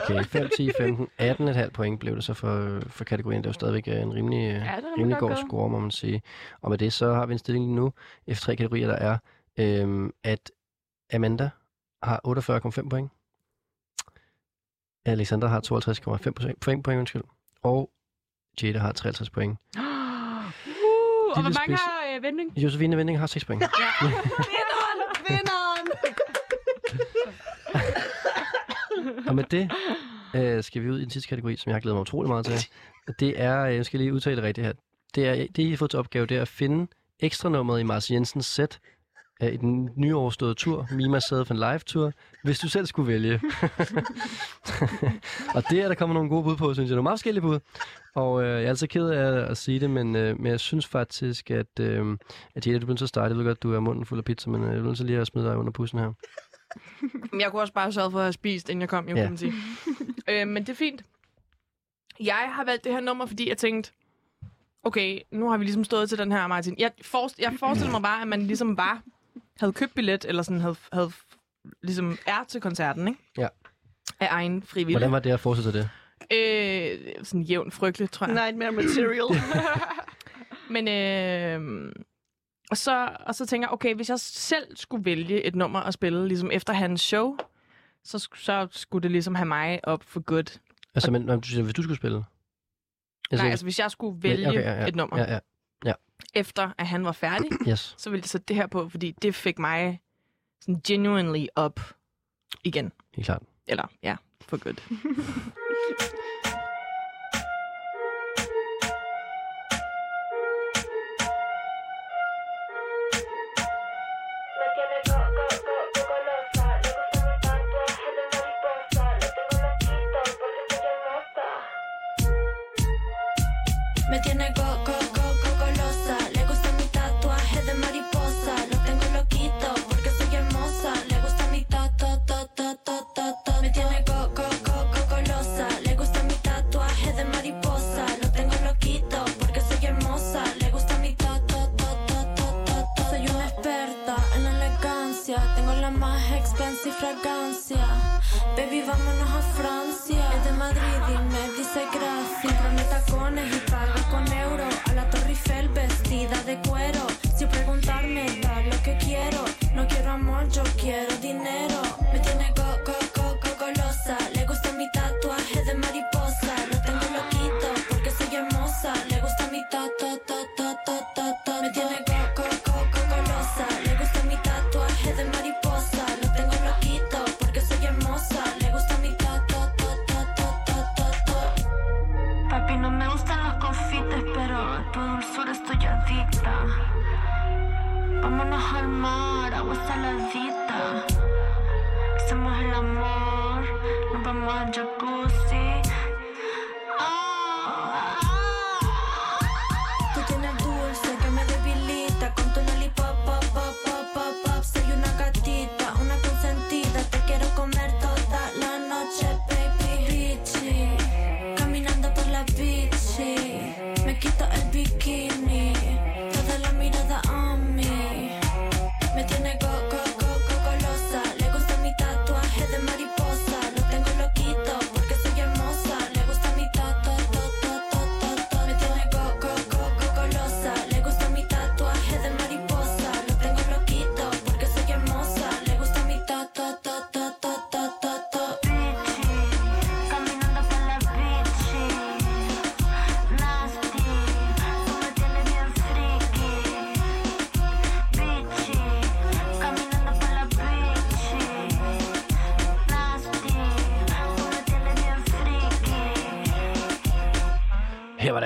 Okay, 5, 10, 15, 18,5 point blev det så for, for kategorien. Det er jo stadigvæk øh, en rimelig, Ja, er rimelig god score, må man sige. Og med det, så har vi en stilling lige nu, efter tre kategorier, der er, øhm, at Amanda har 48,5 point. Alexander har 52,5 point, point, undskyld. Og Jada har 53 point. Uh, og hvor mange spids. har øh, vending? Josefine Vending har 6 point. Vinderen! Og med det øh, skal vi ud i den sidste kategori, som jeg glæder mig utrolig meget til. Det er, øh, jeg skal lige udtale det rigtigt her. Det, er, det I har fået til opgave, det er at finde ekstra nummeret i Mars Jensens sæt øh, i den nyoverståede tur, Mima Self and Live Tour, hvis du selv skulle vælge. og det er der kommer nogle gode bud på, synes jeg. Nogle meget forskellige bud. Og øh, jeg er altså ked af at sige det, men, øh, men jeg synes faktisk, at, øh, at Jette, du bliver nødt til at starte. Jeg ved godt, du er munden fuld af pizza, men øh, jeg bliver nødt til lige at smide dig under bussen her. Jeg kunne også bare sørge for at have spist, inden jeg kom, jo, Ja. kan man sige. øh, men det er fint. Jeg har valgt det her nummer, fordi jeg tænkte, okay, nu har vi ligesom stået til den her, Martin. Jeg, forest, jeg forestiller mig bare, at man ligesom bare havde købt billet, eller sådan havde, havde ligesom er til koncerten, ikke? Ja. Af egen frivillig. Hvordan var det at fortsætte det? Øh, sådan jævnt frygteligt, tror jeg. Nightmare material. Men øh, og, så, og så tænker jeg, okay, hvis jeg selv skulle vælge et nummer at spille ligesom efter hans show, så, så skulle det ligesom have mig op for good. Altså, men, når du siger, hvis du skulle spille? Jeg Nej, altså hvis jeg skulle vælge okay, ja, ja, et nummer, ja. Ja, ja. efter at han var færdig, Yes. så ville det sætte det her på, fordi det fik mig sådan genuinely op igen. Helt klart. Eller, ja, for good.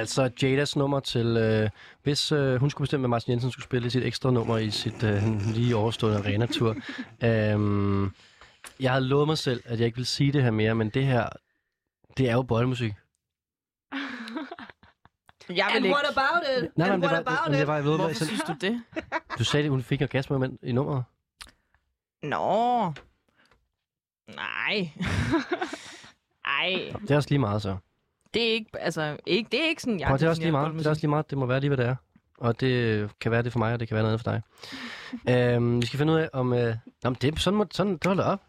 altså Jadas nummer til, øh, hvis øh, hun skulle bestemme, hvad Martin Jensen skulle spille sit ekstra nummer i sit øh, lige overstående arena-tur. øhm, jeg havde lovet mig selv, at jeg ikke ville sige det her mere, men det her, det er jo boldmusik. Jeg And what about it? Nej, nej, And det what var, about it? det var, jeg ved, Hvorfor jeg, synes du det? du sagde, at hun fik en orgasme i nummeret. Nå. Nej. Ej, Det er også lige meget, så. Det er ikke, altså, ikke, det er ikke sådan, jeg Prøv, det er også lige meget. Det er også lige meget. Det må være lige, hvad det er. Og det kan være det for mig, og det kan være noget andet for dig. øhm, vi skal finde ud af, om... Øh... Nå, men det, sådan, må, sådan, det holder op.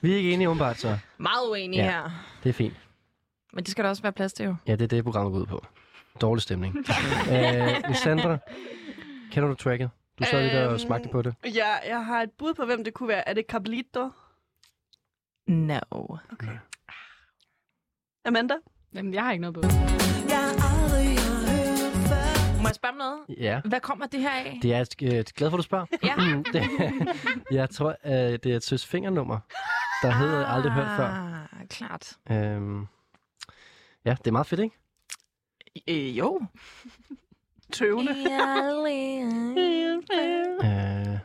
Vi er ikke enige umiddelbart, så Meget uenige Ja. her. det er fint. Men det skal der også være plads til jo. Ja, det er det, programmet går ud på. Dårlig stemning. øh, Lissandra, kender du tracket? Du sad lige der og Øhm, smagte på det. Ja, jeg har et bud på, hvem det kunne være. Er det Cablito? No. Amanda? Jamen, jeg har ikke noget på. Må jeg spørge om noget? Ja. Hvad kommer det her af? Det er et, øh, glad for, at du spørger. Ja. det, jeg tror, øh, det er et søs fingernummer, der hedder jeg aldrig hørt før. Ah, klart. Øhm, ja, det er meget fedt, ikke? Øh, jo. Tøvende. Øh,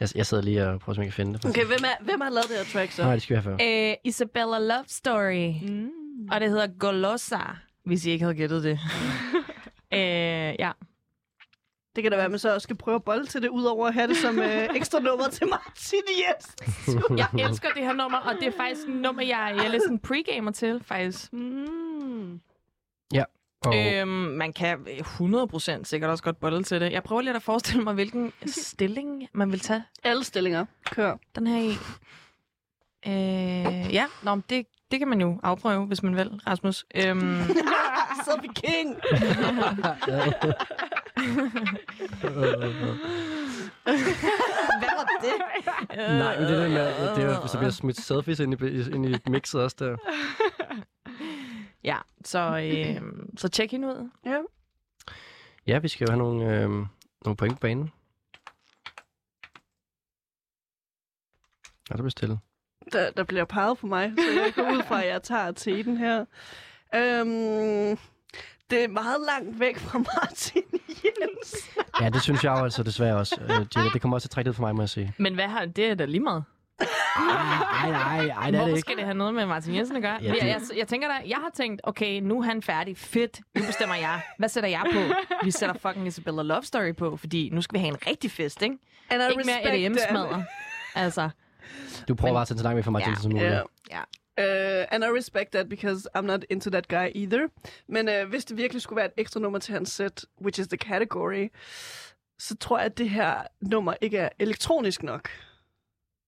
jeg, jeg sidder lige og prøver, om jeg kan finde det. Okay, hvem, er, hvem har lavet det her track så? Nej, det skal vi have før. Øh, Isabella Love Story. Mm. Og det hedder Golosa, hvis I ikke havde gættet det. øh, ja. Det kan da være, at man så også skal prøve at bolde til det, udover at have det som øh, ekstra nummer til Martin Jensen. Jeg elsker det her nummer, og det er faktisk et nummer, jeg, jeg er lidt sådan pre-gamer til, faktisk. Mm. Og, Øhm, man kan 100% sikkert også godt bolle til det. Jeg prøver lidt at forestille mig, hvilken stilling man vil tage Alle stillinger. Kør. den her i. Øh, ja, Nå, men det, det kan man jo afprøve, hvis man vil, Rasmus. Øhm, Så er vi king. hvad var det? Nej, men det der med, at det er, så bliver smidt selfies ind i, ind i mixet også der. Ja, så, øh, så tjek hende ud. Ja. Ja, vi skal jo have nogle, øh, nogle point på banen. Er der bestilt? Der, der bliver peget på mig, så jeg går ud fra, at jeg tager teten her. Øhm, det er meget langt væk fra Martin Jensen. Ja, det synes jeg jo altså desværre også. Øh, det kommer også til trække for mig, må jeg sige. Men hvad har det er da lige meget? Nej, nej, nej, det er det skal ikke. det have noget med Martin Jensen at gøre? Ja, det- jeg, jeg, jeg tænker da, jeg har tænkt, okay, nu er han færdig. Fedt. Nu bestemmer jeg. Hvad sætter jeg på? Vi sætter fucking Isabella Love Story på, fordi nu skal vi have en rigtig fest, ikke? And I Ikke mere respect EDM that. smadre. Altså, Du prøver Men- bare at tage så langt væk fra Martin Ja, som muligt. Ja. ja. Uh, and I respect that, because I'm not into that guy either. Men uh, hvis det virkelig skulle være et ekstra nummer til hans set, which is the category, så tror jeg, at det her nummer ikke er elektronisk nok.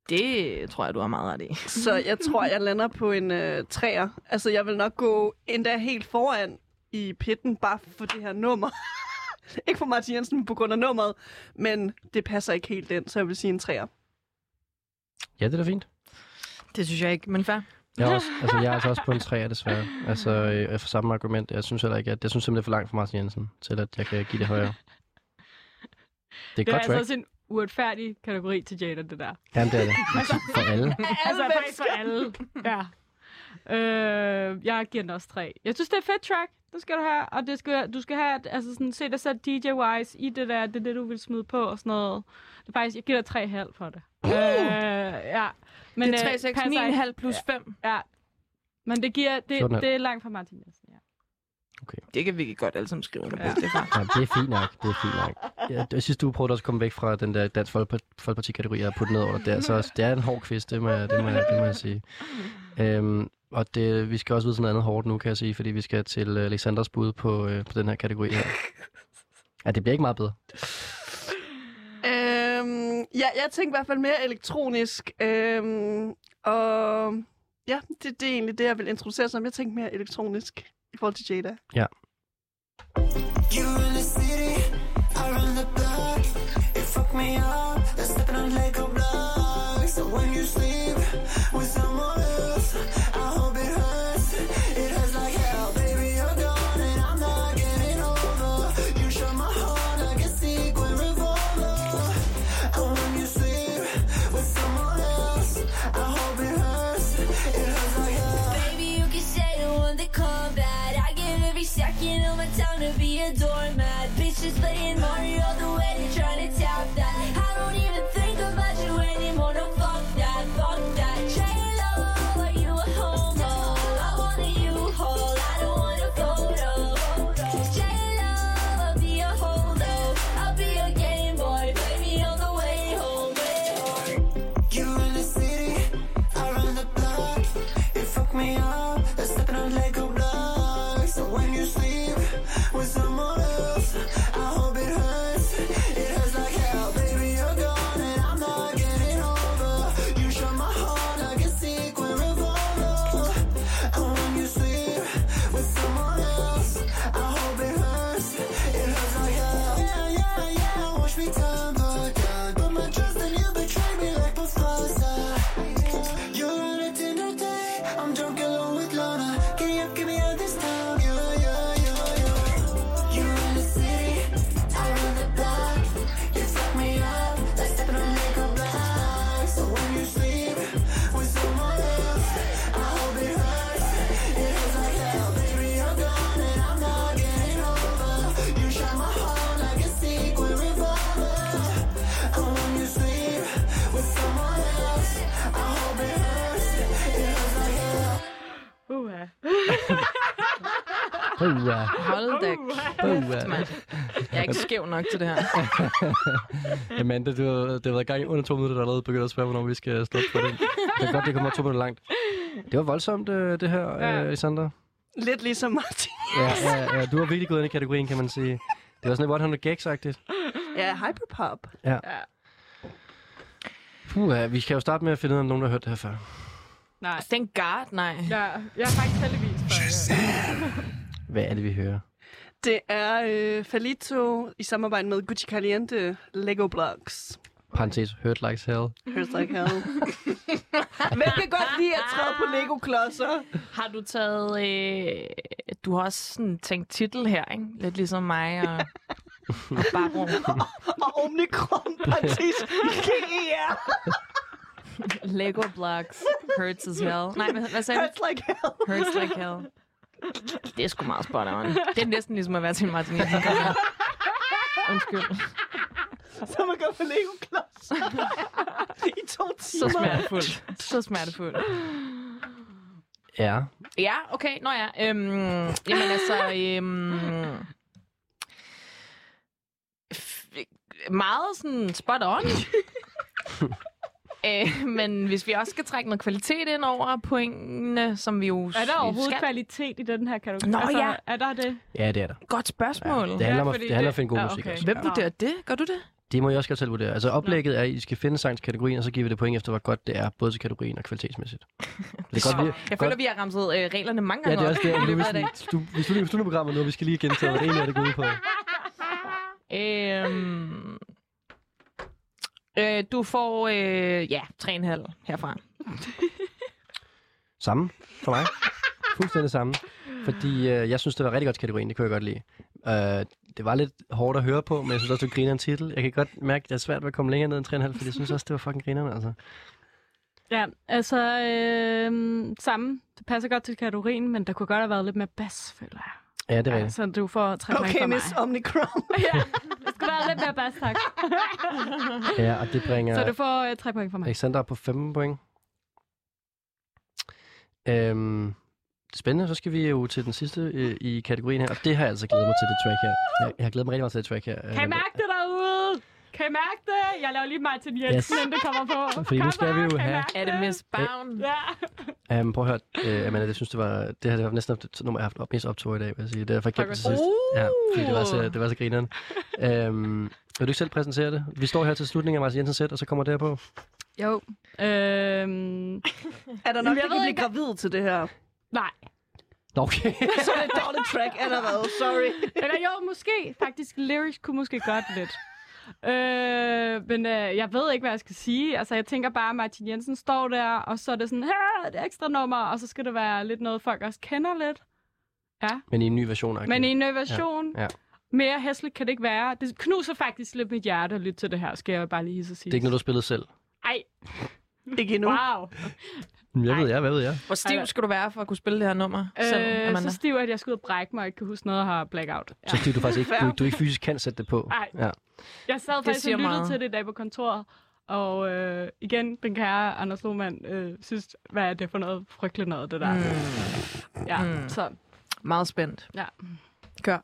Det tror jeg, du har meget ret i. Så jeg tror, jeg lander på en uh, træer. Altså, jeg vil nok gå endda helt foran i pitten, bare for det her nummer. ikke for Martin Jensen på grund af nummeret, men det passer ikke helt ind, så jeg vil sige en træer. Ja, det er da fint. Det synes jeg ikke, men fair. Jeg er, også, altså, jeg er altså også på en 3, desværre. Altså, øh, for samme argument. Jeg synes heller ikke, at jeg synes simpelthen, det er for langt for Martin Jensen, til at jeg kan give det højere. Det er et Det er godt altså track. også en uretfærdig kategori til Jada, det der. Jamen, det er det. For alle. altså faktisk for alle. Ja. Øh, jeg giver den også tre. Jeg synes, det er et fedt track. Det skal du have. Og det skal, du skal have, altså sådan, se dig selv DJ-wise i det der. Det er det, du vil smide på og sådan noget. Det er faktisk, jeg giver dig 3,5 for det. Uh! Øh, ja. Men, det er øh, 3, 6, passer 9, ikke. 5 plus 5. Ja. Men det giver, det, 14,5. det er langt fra Martin Jensen, ja. Det kan vi godt alle sammen skrive under på. Ja. Det er fair. Ja, det er fint nok. Det er fint nok. Ja, det- sidste uge prøvede jeg også at komme væk fra den der Dansk Folkeparti- Folkeparti-kategori, jeg har puttet ned over det. Det er, altså, det er en hård quiz, det må jeg, det må jeg, det må jeg sige. Øhm, og det, vi skal også vide sådan noget andet hårdt nu, kan jeg sige, fordi vi skal til uh, Alexanders bud på, uh, på den her kategori her. Ja, det bliver ikke meget bedre. Øhm, ja, jeg tænker i hvert fald mere elektronisk. Øhm, og ja, det, det er egentlig det, jeg vil introducere som. Jeg tænker mere elektronisk i forhold til Jada. Ja. Up, on Lego blocks. So when you sleep with someone else, Uha. Hold da kæft, mand. Jeg er ikke skæv nok til det her. Amanda, du, har- det har været gang i under to minutter, der allerede begyndt at spørge, hvornår vi skal stoppe for det. Det er godt, det kommer to minutter langt. Det var voldsomt, øh, det her, Ja. ja. Sandra. Lidt ligesom Martin. Ja, ja, ja, du har virkelig gået ind i kategorien, kan man sige. Det var sådan lidt 100 gags-agtigt. Ja, hyperpop. Ja. Ja. Puh, ja, vi skal jo starte med at finde ud af, om nogen der har hørt det her før. Nej. Thank God, nej. Ja, jeg er faktisk heldigvis for Hvad er det, vi hører? Det er øh, Falito i samarbejde med Gucci Caliente Lego Blocks. Parenthes, hurt likes hell. Hurts like hell. Hvem kan godt lide at træde på Lego-klodser? Har du taget... Øh, du har også sådan tænkt titel her, ikke? Lidt ligesom mig og, og Barbro. Og Omnicron, partis, GER. Lego blocks. Hurts as hell. Nej, hvad, hvad sagde du? Hurts like hell. Hurts like hell. Det er sgu meget spot on. Det er næsten ligesom at være til en Martin Jensen. Undskyld. Så man går på Lego-klodser. I to Så timer. smertefuldt. Så smertefuldt. Ja. Ja, okay. Nå ja. Øhm, jamen altså... Øhm, f- meget sådan spot on. øh, men hvis vi også skal trække noget kvalitet ind over pointene, som vi jo Er der overhovedet skal... kvalitet i den her kategori? Nå, altså, ja. Er der det? Ja, det er der. Godt spørgsmål. Ja, det handler, om, at- det handler om det- at finde god Ja, musik okay. også. Hvem Ja. vurderer det? Gør du det? Det må jeg også godt selv vurdere. Altså oplægget er, at I skal finde sangskategorien, og så giver vi det point efter, hvor godt det er, både til kategorien og kvalitetsmæssigt. Det er godt, vi, Jeg føler, vi har ramset øh, reglerne mange Ja, gange det er også det. Nu, hvis, dagen. du, hvis du lige slutter programmet nu, og vi skal lige gentage, hvad det egentlig er, det går ud på. Øhm, øh, du får, øh, ja, 3,5 herfra. Samme for mig. Fuldstændig samme. Fordi øh, jeg synes, det var rigtig godt kategorien. Det kunne jeg godt lide. Øh, det var lidt hårdt at høre på, men jeg synes også, det griner en titel. Jeg kan godt mærke, at det er svært ved at komme længere ned end 3,5, fordi jeg synes også, det var fucking grinerne, altså. Ja, altså øh, samme. Det passer godt til kategorien, men der kunne godt have været lidt mere bas, føler jeg. Ja, det er rigtigt. så du får tre point Okay, fra mig. Miss Omnicron. ja, der skal være lidt mere bas, tak. Ja, og det bringer Så du får øh, tre point fra mig. Alexander op på 5 point. Øhm, spændende, så skal vi jo til den sidste øh, i kategorien her, og det har jeg altså glædet mig til, det track her. Jeg, jeg har glædet mig rigtig meget til det track her. Kan I mærke det derude? Kan I mærke det? Jeg laver lige Martin Jensen, Yes. inden det kommer på. Fordi nu skal vi jo have- Er det Miss Bound? Ja. Um, prøv at høre, uh, Amanda, jeg synes, det var, det her det var næsten det nummer, jeg har haft op, mest optog i dag, vil jeg sige. Det er jeg glemte det sidst. Ja, fordi det var så, det var så grineren. Um, vil du ikke selv præsentere det? Vi står her til slutningen af Martin Jensens sæt, og så kommer det her på. Jo. Øhm, Er der nok, Jamen, der jeg kan ved blive ikke- gravid til det her? nej. Okay. Så er det et dårligt track allerede. Sorry. Eller jo, måske. Faktisk, lyrics kunne måske godt lidt. Øh, men øh, jeg ved ikke, hvad jeg skal sige. Altså, jeg tænker bare, at Martin Jensen står der, og så er det sådan, her det ekstra nummer, og så skal det være lidt noget, folk også kender lidt. Ja. Men i en ny version. Okay. Men i en ny version, Ja, ja. mere hæsligt kan det ikke være. Det knuser faktisk lidt mit hjerte at lytte til det her, skal jeg bare lige så sige. Det er ikke noget, du spillede selv. Ej, Ikke endnu. wow. Jeg ved jeg, hvad ved jeg? Hvor stiv skal du være for at kunne spille det her nummer? selv, Øh, Amanda? så stiv, at jeg skal ud og brække mig og ikke kan huske noget og har blackout. Ja. Så stiv, du faktisk ikke, du, du ikke fysisk kan sætte det på. Nej. Ja. Jeg sad faktisk og lyttede meget. til det i dag på kontoret, og øh, igen, den kære Anders Lohmann øh, synes, hvad er det for noget frygteligt noget, det der. Mm. Ja, mm. så Meget spændt. ja. Kør.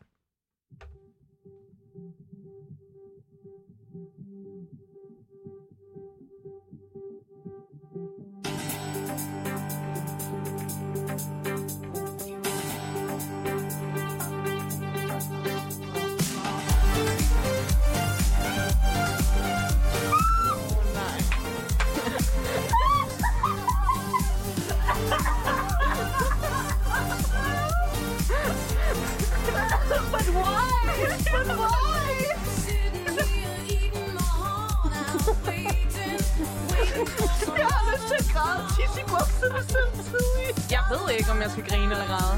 Til at græde tisse i bukserne samtidig. Jeg ved ikke, om jeg skal grine eller græde.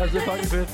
Altså, det er fucking fedt.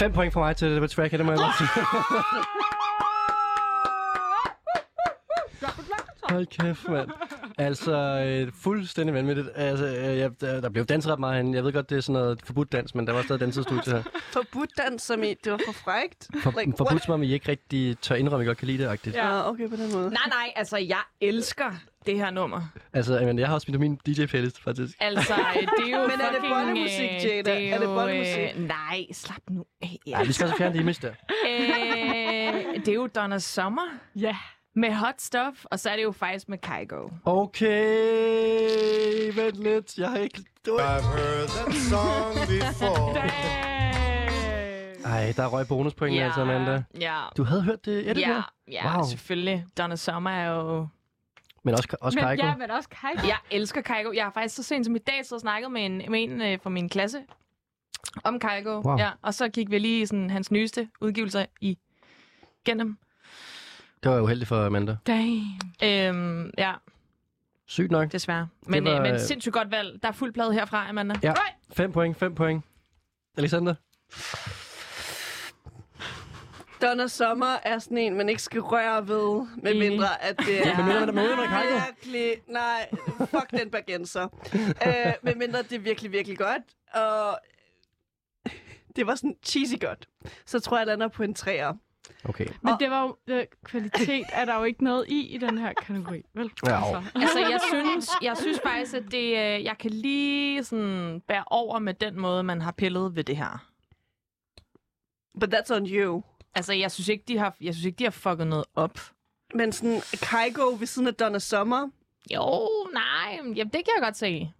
Fem point for mig til det på track, det må jeg godt sige. Hold kæft, mand. Altså, øh, fuldstændig vanvittigt. Altså, øh, jeg, der, der blev danset ret meget herinde. Jeg ved godt, det er sådan noget forbudt dans, men der var stadig dansestudie her. Forbudt dans, som i, det var for frækt. For, Like, forbudt som om, I ikke rigtig tør indrømme, at I godt kan lide det, agtigt. Ja, okay, på den måde. Nej, nej, altså, jeg elsker det her nummer. Altså, jeg, jeg har også min DJ-playlist, faktisk. Altså, øh, det er jo Men er det fucking... bollemusik, øh, Jada? Det Er det jo, bollemusik? øh, Nej, slap nu af. Ja, vi skal også fjerne det image der. øh, det er jo Donna Summer Ja. med Hot Stuff, og så er det jo faktisk med Kygo. Okay, vent lidt. Jeg har ikke... Du... I've heard that song before. Ej, der røg bonuspoint, ja. altså, Amanda. Ja. Du havde hørt det, er det ja, ja Wow. selvfølgelig. Donna Summer er jo... Men også, også Men, Kygo. ja, men også Kygo. Jeg elsker Kygo. Jeg har faktisk så sent som i dag så snakket med en, med en øh, fra min klasse om Kygo. Wow. Ja, og så gik vi lige sådan hans nyeste udgivelser i gennem. Det var uheldigt for Amanda. Damn. Øhm, ja, Sygt nok. desværre. Men, var, var, øh, men øh, sindssygt godt valg. Der er fuld plade herfra, Amanda. Ja, fem point, fem point. Alexander? Donna Summer er sådan en, man ikke skal røre ved, med mindre at det er... Mindre, med mindre, ikke. virkelig... Nej, fuck den bergenser. øh, med mindre det er virkelig, virkelig godt. Og det var sådan cheesy godt. Så tror jeg, den er på en træer. Okay. Men det var jo, øh, kvalitet er der jo ikke noget i i den her kategori, vel? Ja, Altså, jeg synes, jeg synes faktisk, at det, øh, jeg kan lige sådan bære over med den måde, man har pillet ved det her. But that's on you. Altså, jeg synes ikke, de har, jeg synes ikke, de har fucket noget op. Men sådan Kygo ved siden af Donna Summer. Jo, nej, jamen, det kan jeg godt se.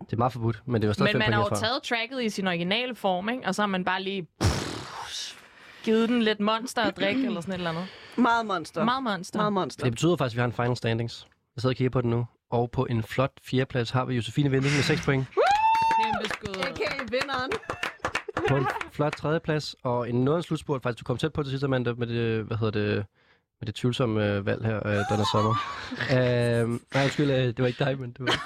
Det er meget forbudt, men det var stadig Men man har jo herfra. taget tracket i sin originale form, ikke? Og så har man bare lige pff, givet den lidt monster at drikke, eller sådan et eller andet. Meget monster. Meget monster. Meget monster. Det betyder faktisk, at vi har en final standings. Jeg sidder og kigger på den nu. Og på en flot fjerdeplads har vi Josefine Vinding med 6 point. Kæmpe skud. A.k.a. vinderen. På en flot tredjeplads, og en noget slutspurt. Faktisk, du kom tæt på det sidste mandag med det, hvad hedder det, med det tvivlsomme øh, valg her, øh, Donna Sommer. øh, nej, undskyld, øh, det var ikke dig, men det var...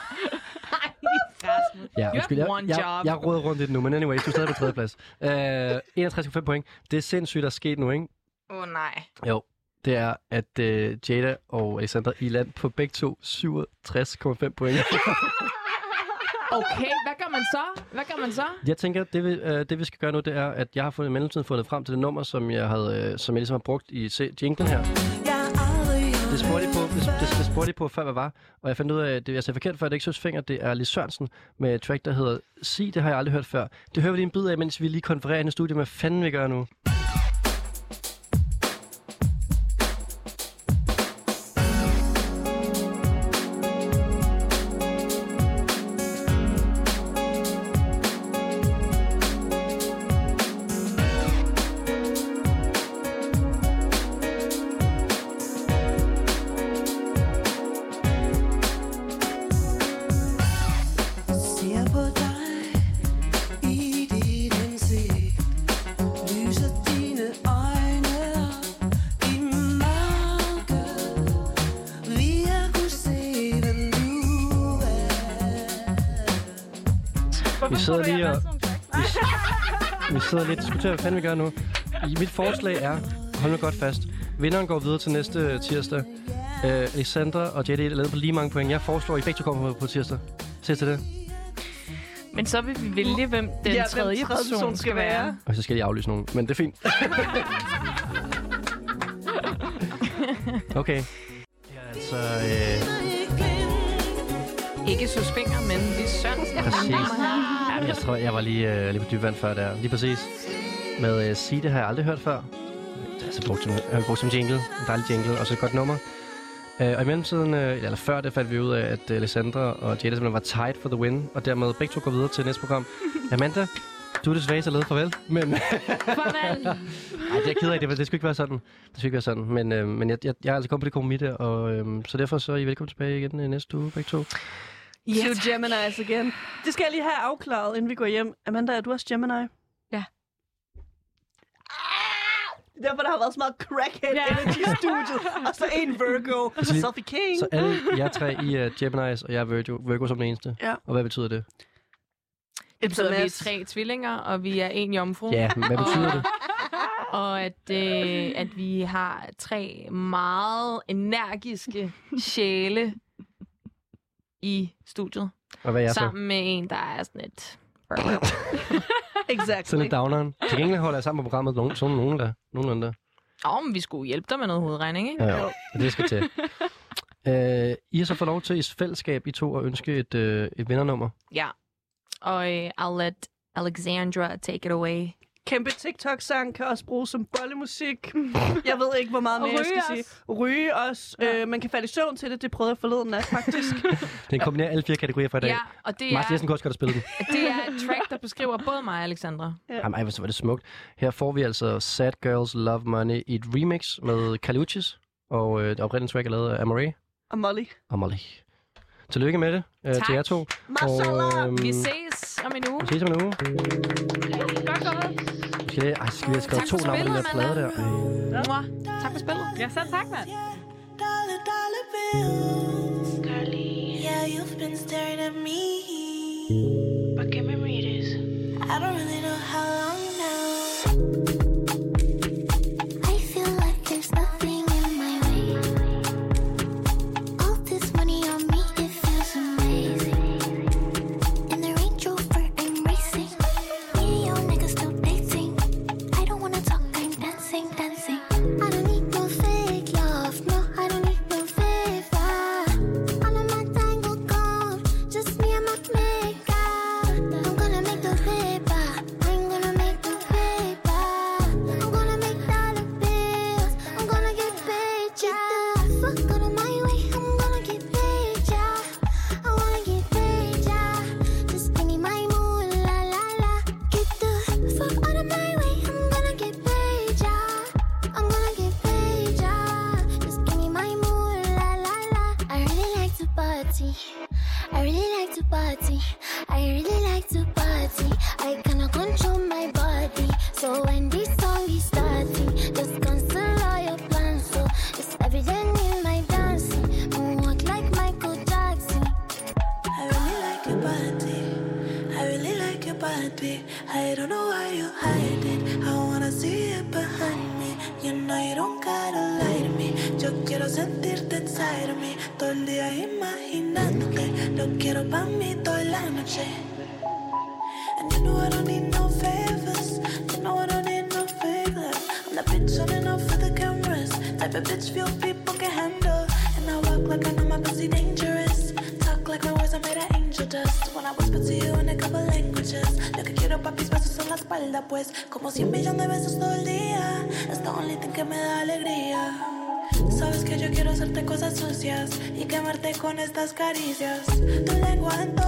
Ja, undskyld, jeg, jeg, job. jeg råder rundt i det nu, men anyway, du er stadig på tredjeplads. Øh, 61,5 point. Det er sindssygt, der er sket nu, ikke? Åh, oh, nej. Jo, det er, at øh, Jada og Alexander i land på begge to 67,5 point. Okay, hvad gør man så? Hvad gør man så? Jeg tænker, det vi, øh, det vi skal gøre nu, det er, at jeg har fundet i mellemtiden fundet frem til det nummer, som jeg, havde, øh, som jeg ligesom har brugt i se- jinglen her. Det spurgte de på, det, det, det spurgte de på før, hvad var. Og jeg fandt ud af, at det jeg sagde forkert før, det er ikke Søs Finger, det er Lis Sørensen med et track, der hedder Sig, det har jeg aldrig hørt før. Det hører vi lige en bid af, mens vi lige konfererer i studiet, hvad fanden vi gør nu. Diskuterer, hvad fanden vi gør nu. I mit forslag er, hold nu godt fast, vinderen går videre til næste tirsdag. Uh, Alexandra og JD er lavet på lige mange point. Jeg foreslår, at I begge to kommer på, tirsdag. Se til det. Men så vil vi vælge, hvem den Ja, hvem tredje tredje person skal være. Og så skal de aflyse nogen, men det er fint. okay. Ja, altså... Øh, Ikke Søs Finger, men Lis Sørensen. Præcis. Jamen, jeg tror, jeg var lige, øh, lige på dyb vand før der. Lige præcis. Med øh, Sige, det har jeg aldrig hørt før. Det er altså brugt som, øh, brugt som jingle. En dejlig jingle. Og så et godt nummer. Øh, og i mellemtiden, øh, eller før det, fandt vi ud af, at øh, Alessandra og Jada simpelthen var tied for the win. Og dermed begge to går videre til næste program. Amanda, du er desværre så led farvel. Men, Farvel. Ej, det er jeg ked af. Det, det skulle ikke være sådan. Det skulle ikke være sådan. Men, øh, men jeg, jeg, jeg er altså kommet på det kompromis der. Og, øh, så derfor så er I velkommen tilbage igen øh, næste uge, begge to. Ja, to Geminis igen. Det skal jeg lige have afklaret, inden vi går hjem. Amanda, er du også Gemini? Ja. Derfor der har været så meget crackhead Ja. energy i studiet. Og så en Virgo. Og så Selfie King. Så alle jer tre, I er Geminis, og jeg er Virgo, Virgo som den eneste. Ja. Og hvad betyder det? Det betyder, at vi er tre tvillinger, og vi er en jomfru. Ja, men hvad betyder det? Og at, øh, at vi har tre meget energiske sjæle i studiet. Og hvad er jeg så? Sammen med en, der er sådan et... Exactly. Sådan et downeren. Til gengæld holder jeg sammen på programmet nogen, sådan nogen der. Nogenlunde der. Åh, oh, men vi skulle hjælpe dig med noget hovedregning, ikke? Ja. Og det skal til. Uh, I har så fået lov til i fællesskab, I to, at ønske et, uh, et vindernummer. Ja. Og øh, I'll let Alexandra take it away. Kæmpe TikTok-sang kan også bruges som bollemusik. Jeg ved ikke, hvor meget Og mere jeg skal sige. Ryge også. Ja. Øh, man kan falde i søvn til det. Det prøvede jeg forleden nat, faktisk. Den kombinerer alle fire kategorier for i dag. Ja, og det Martin er, Jessen kunne også godt have spillet den. det er et track, der beskriver både mig og Alexandra. Jamen, ej, hvor var det smukt. Her får vi altså Sad Girls Love Money i et remix med Kaluchis. Og øh, det oprindelige track er lavet af Amore Og Molly. og Molly. Tillykke med det øh, til Tak. jer to. Mashallah. øhm, Vi ses om en uge. vi ses om en uge. Vi skal, lige- ej, skal vi have skrevet to for navne på den der plade der? Ej. Mwah. Tak for spillet. Ja, så tak, mand. Dollar, dollar bills. Girlie, yeah, you've been staring at me. But give me readers. I don't really con estas caricias. Tu lengua en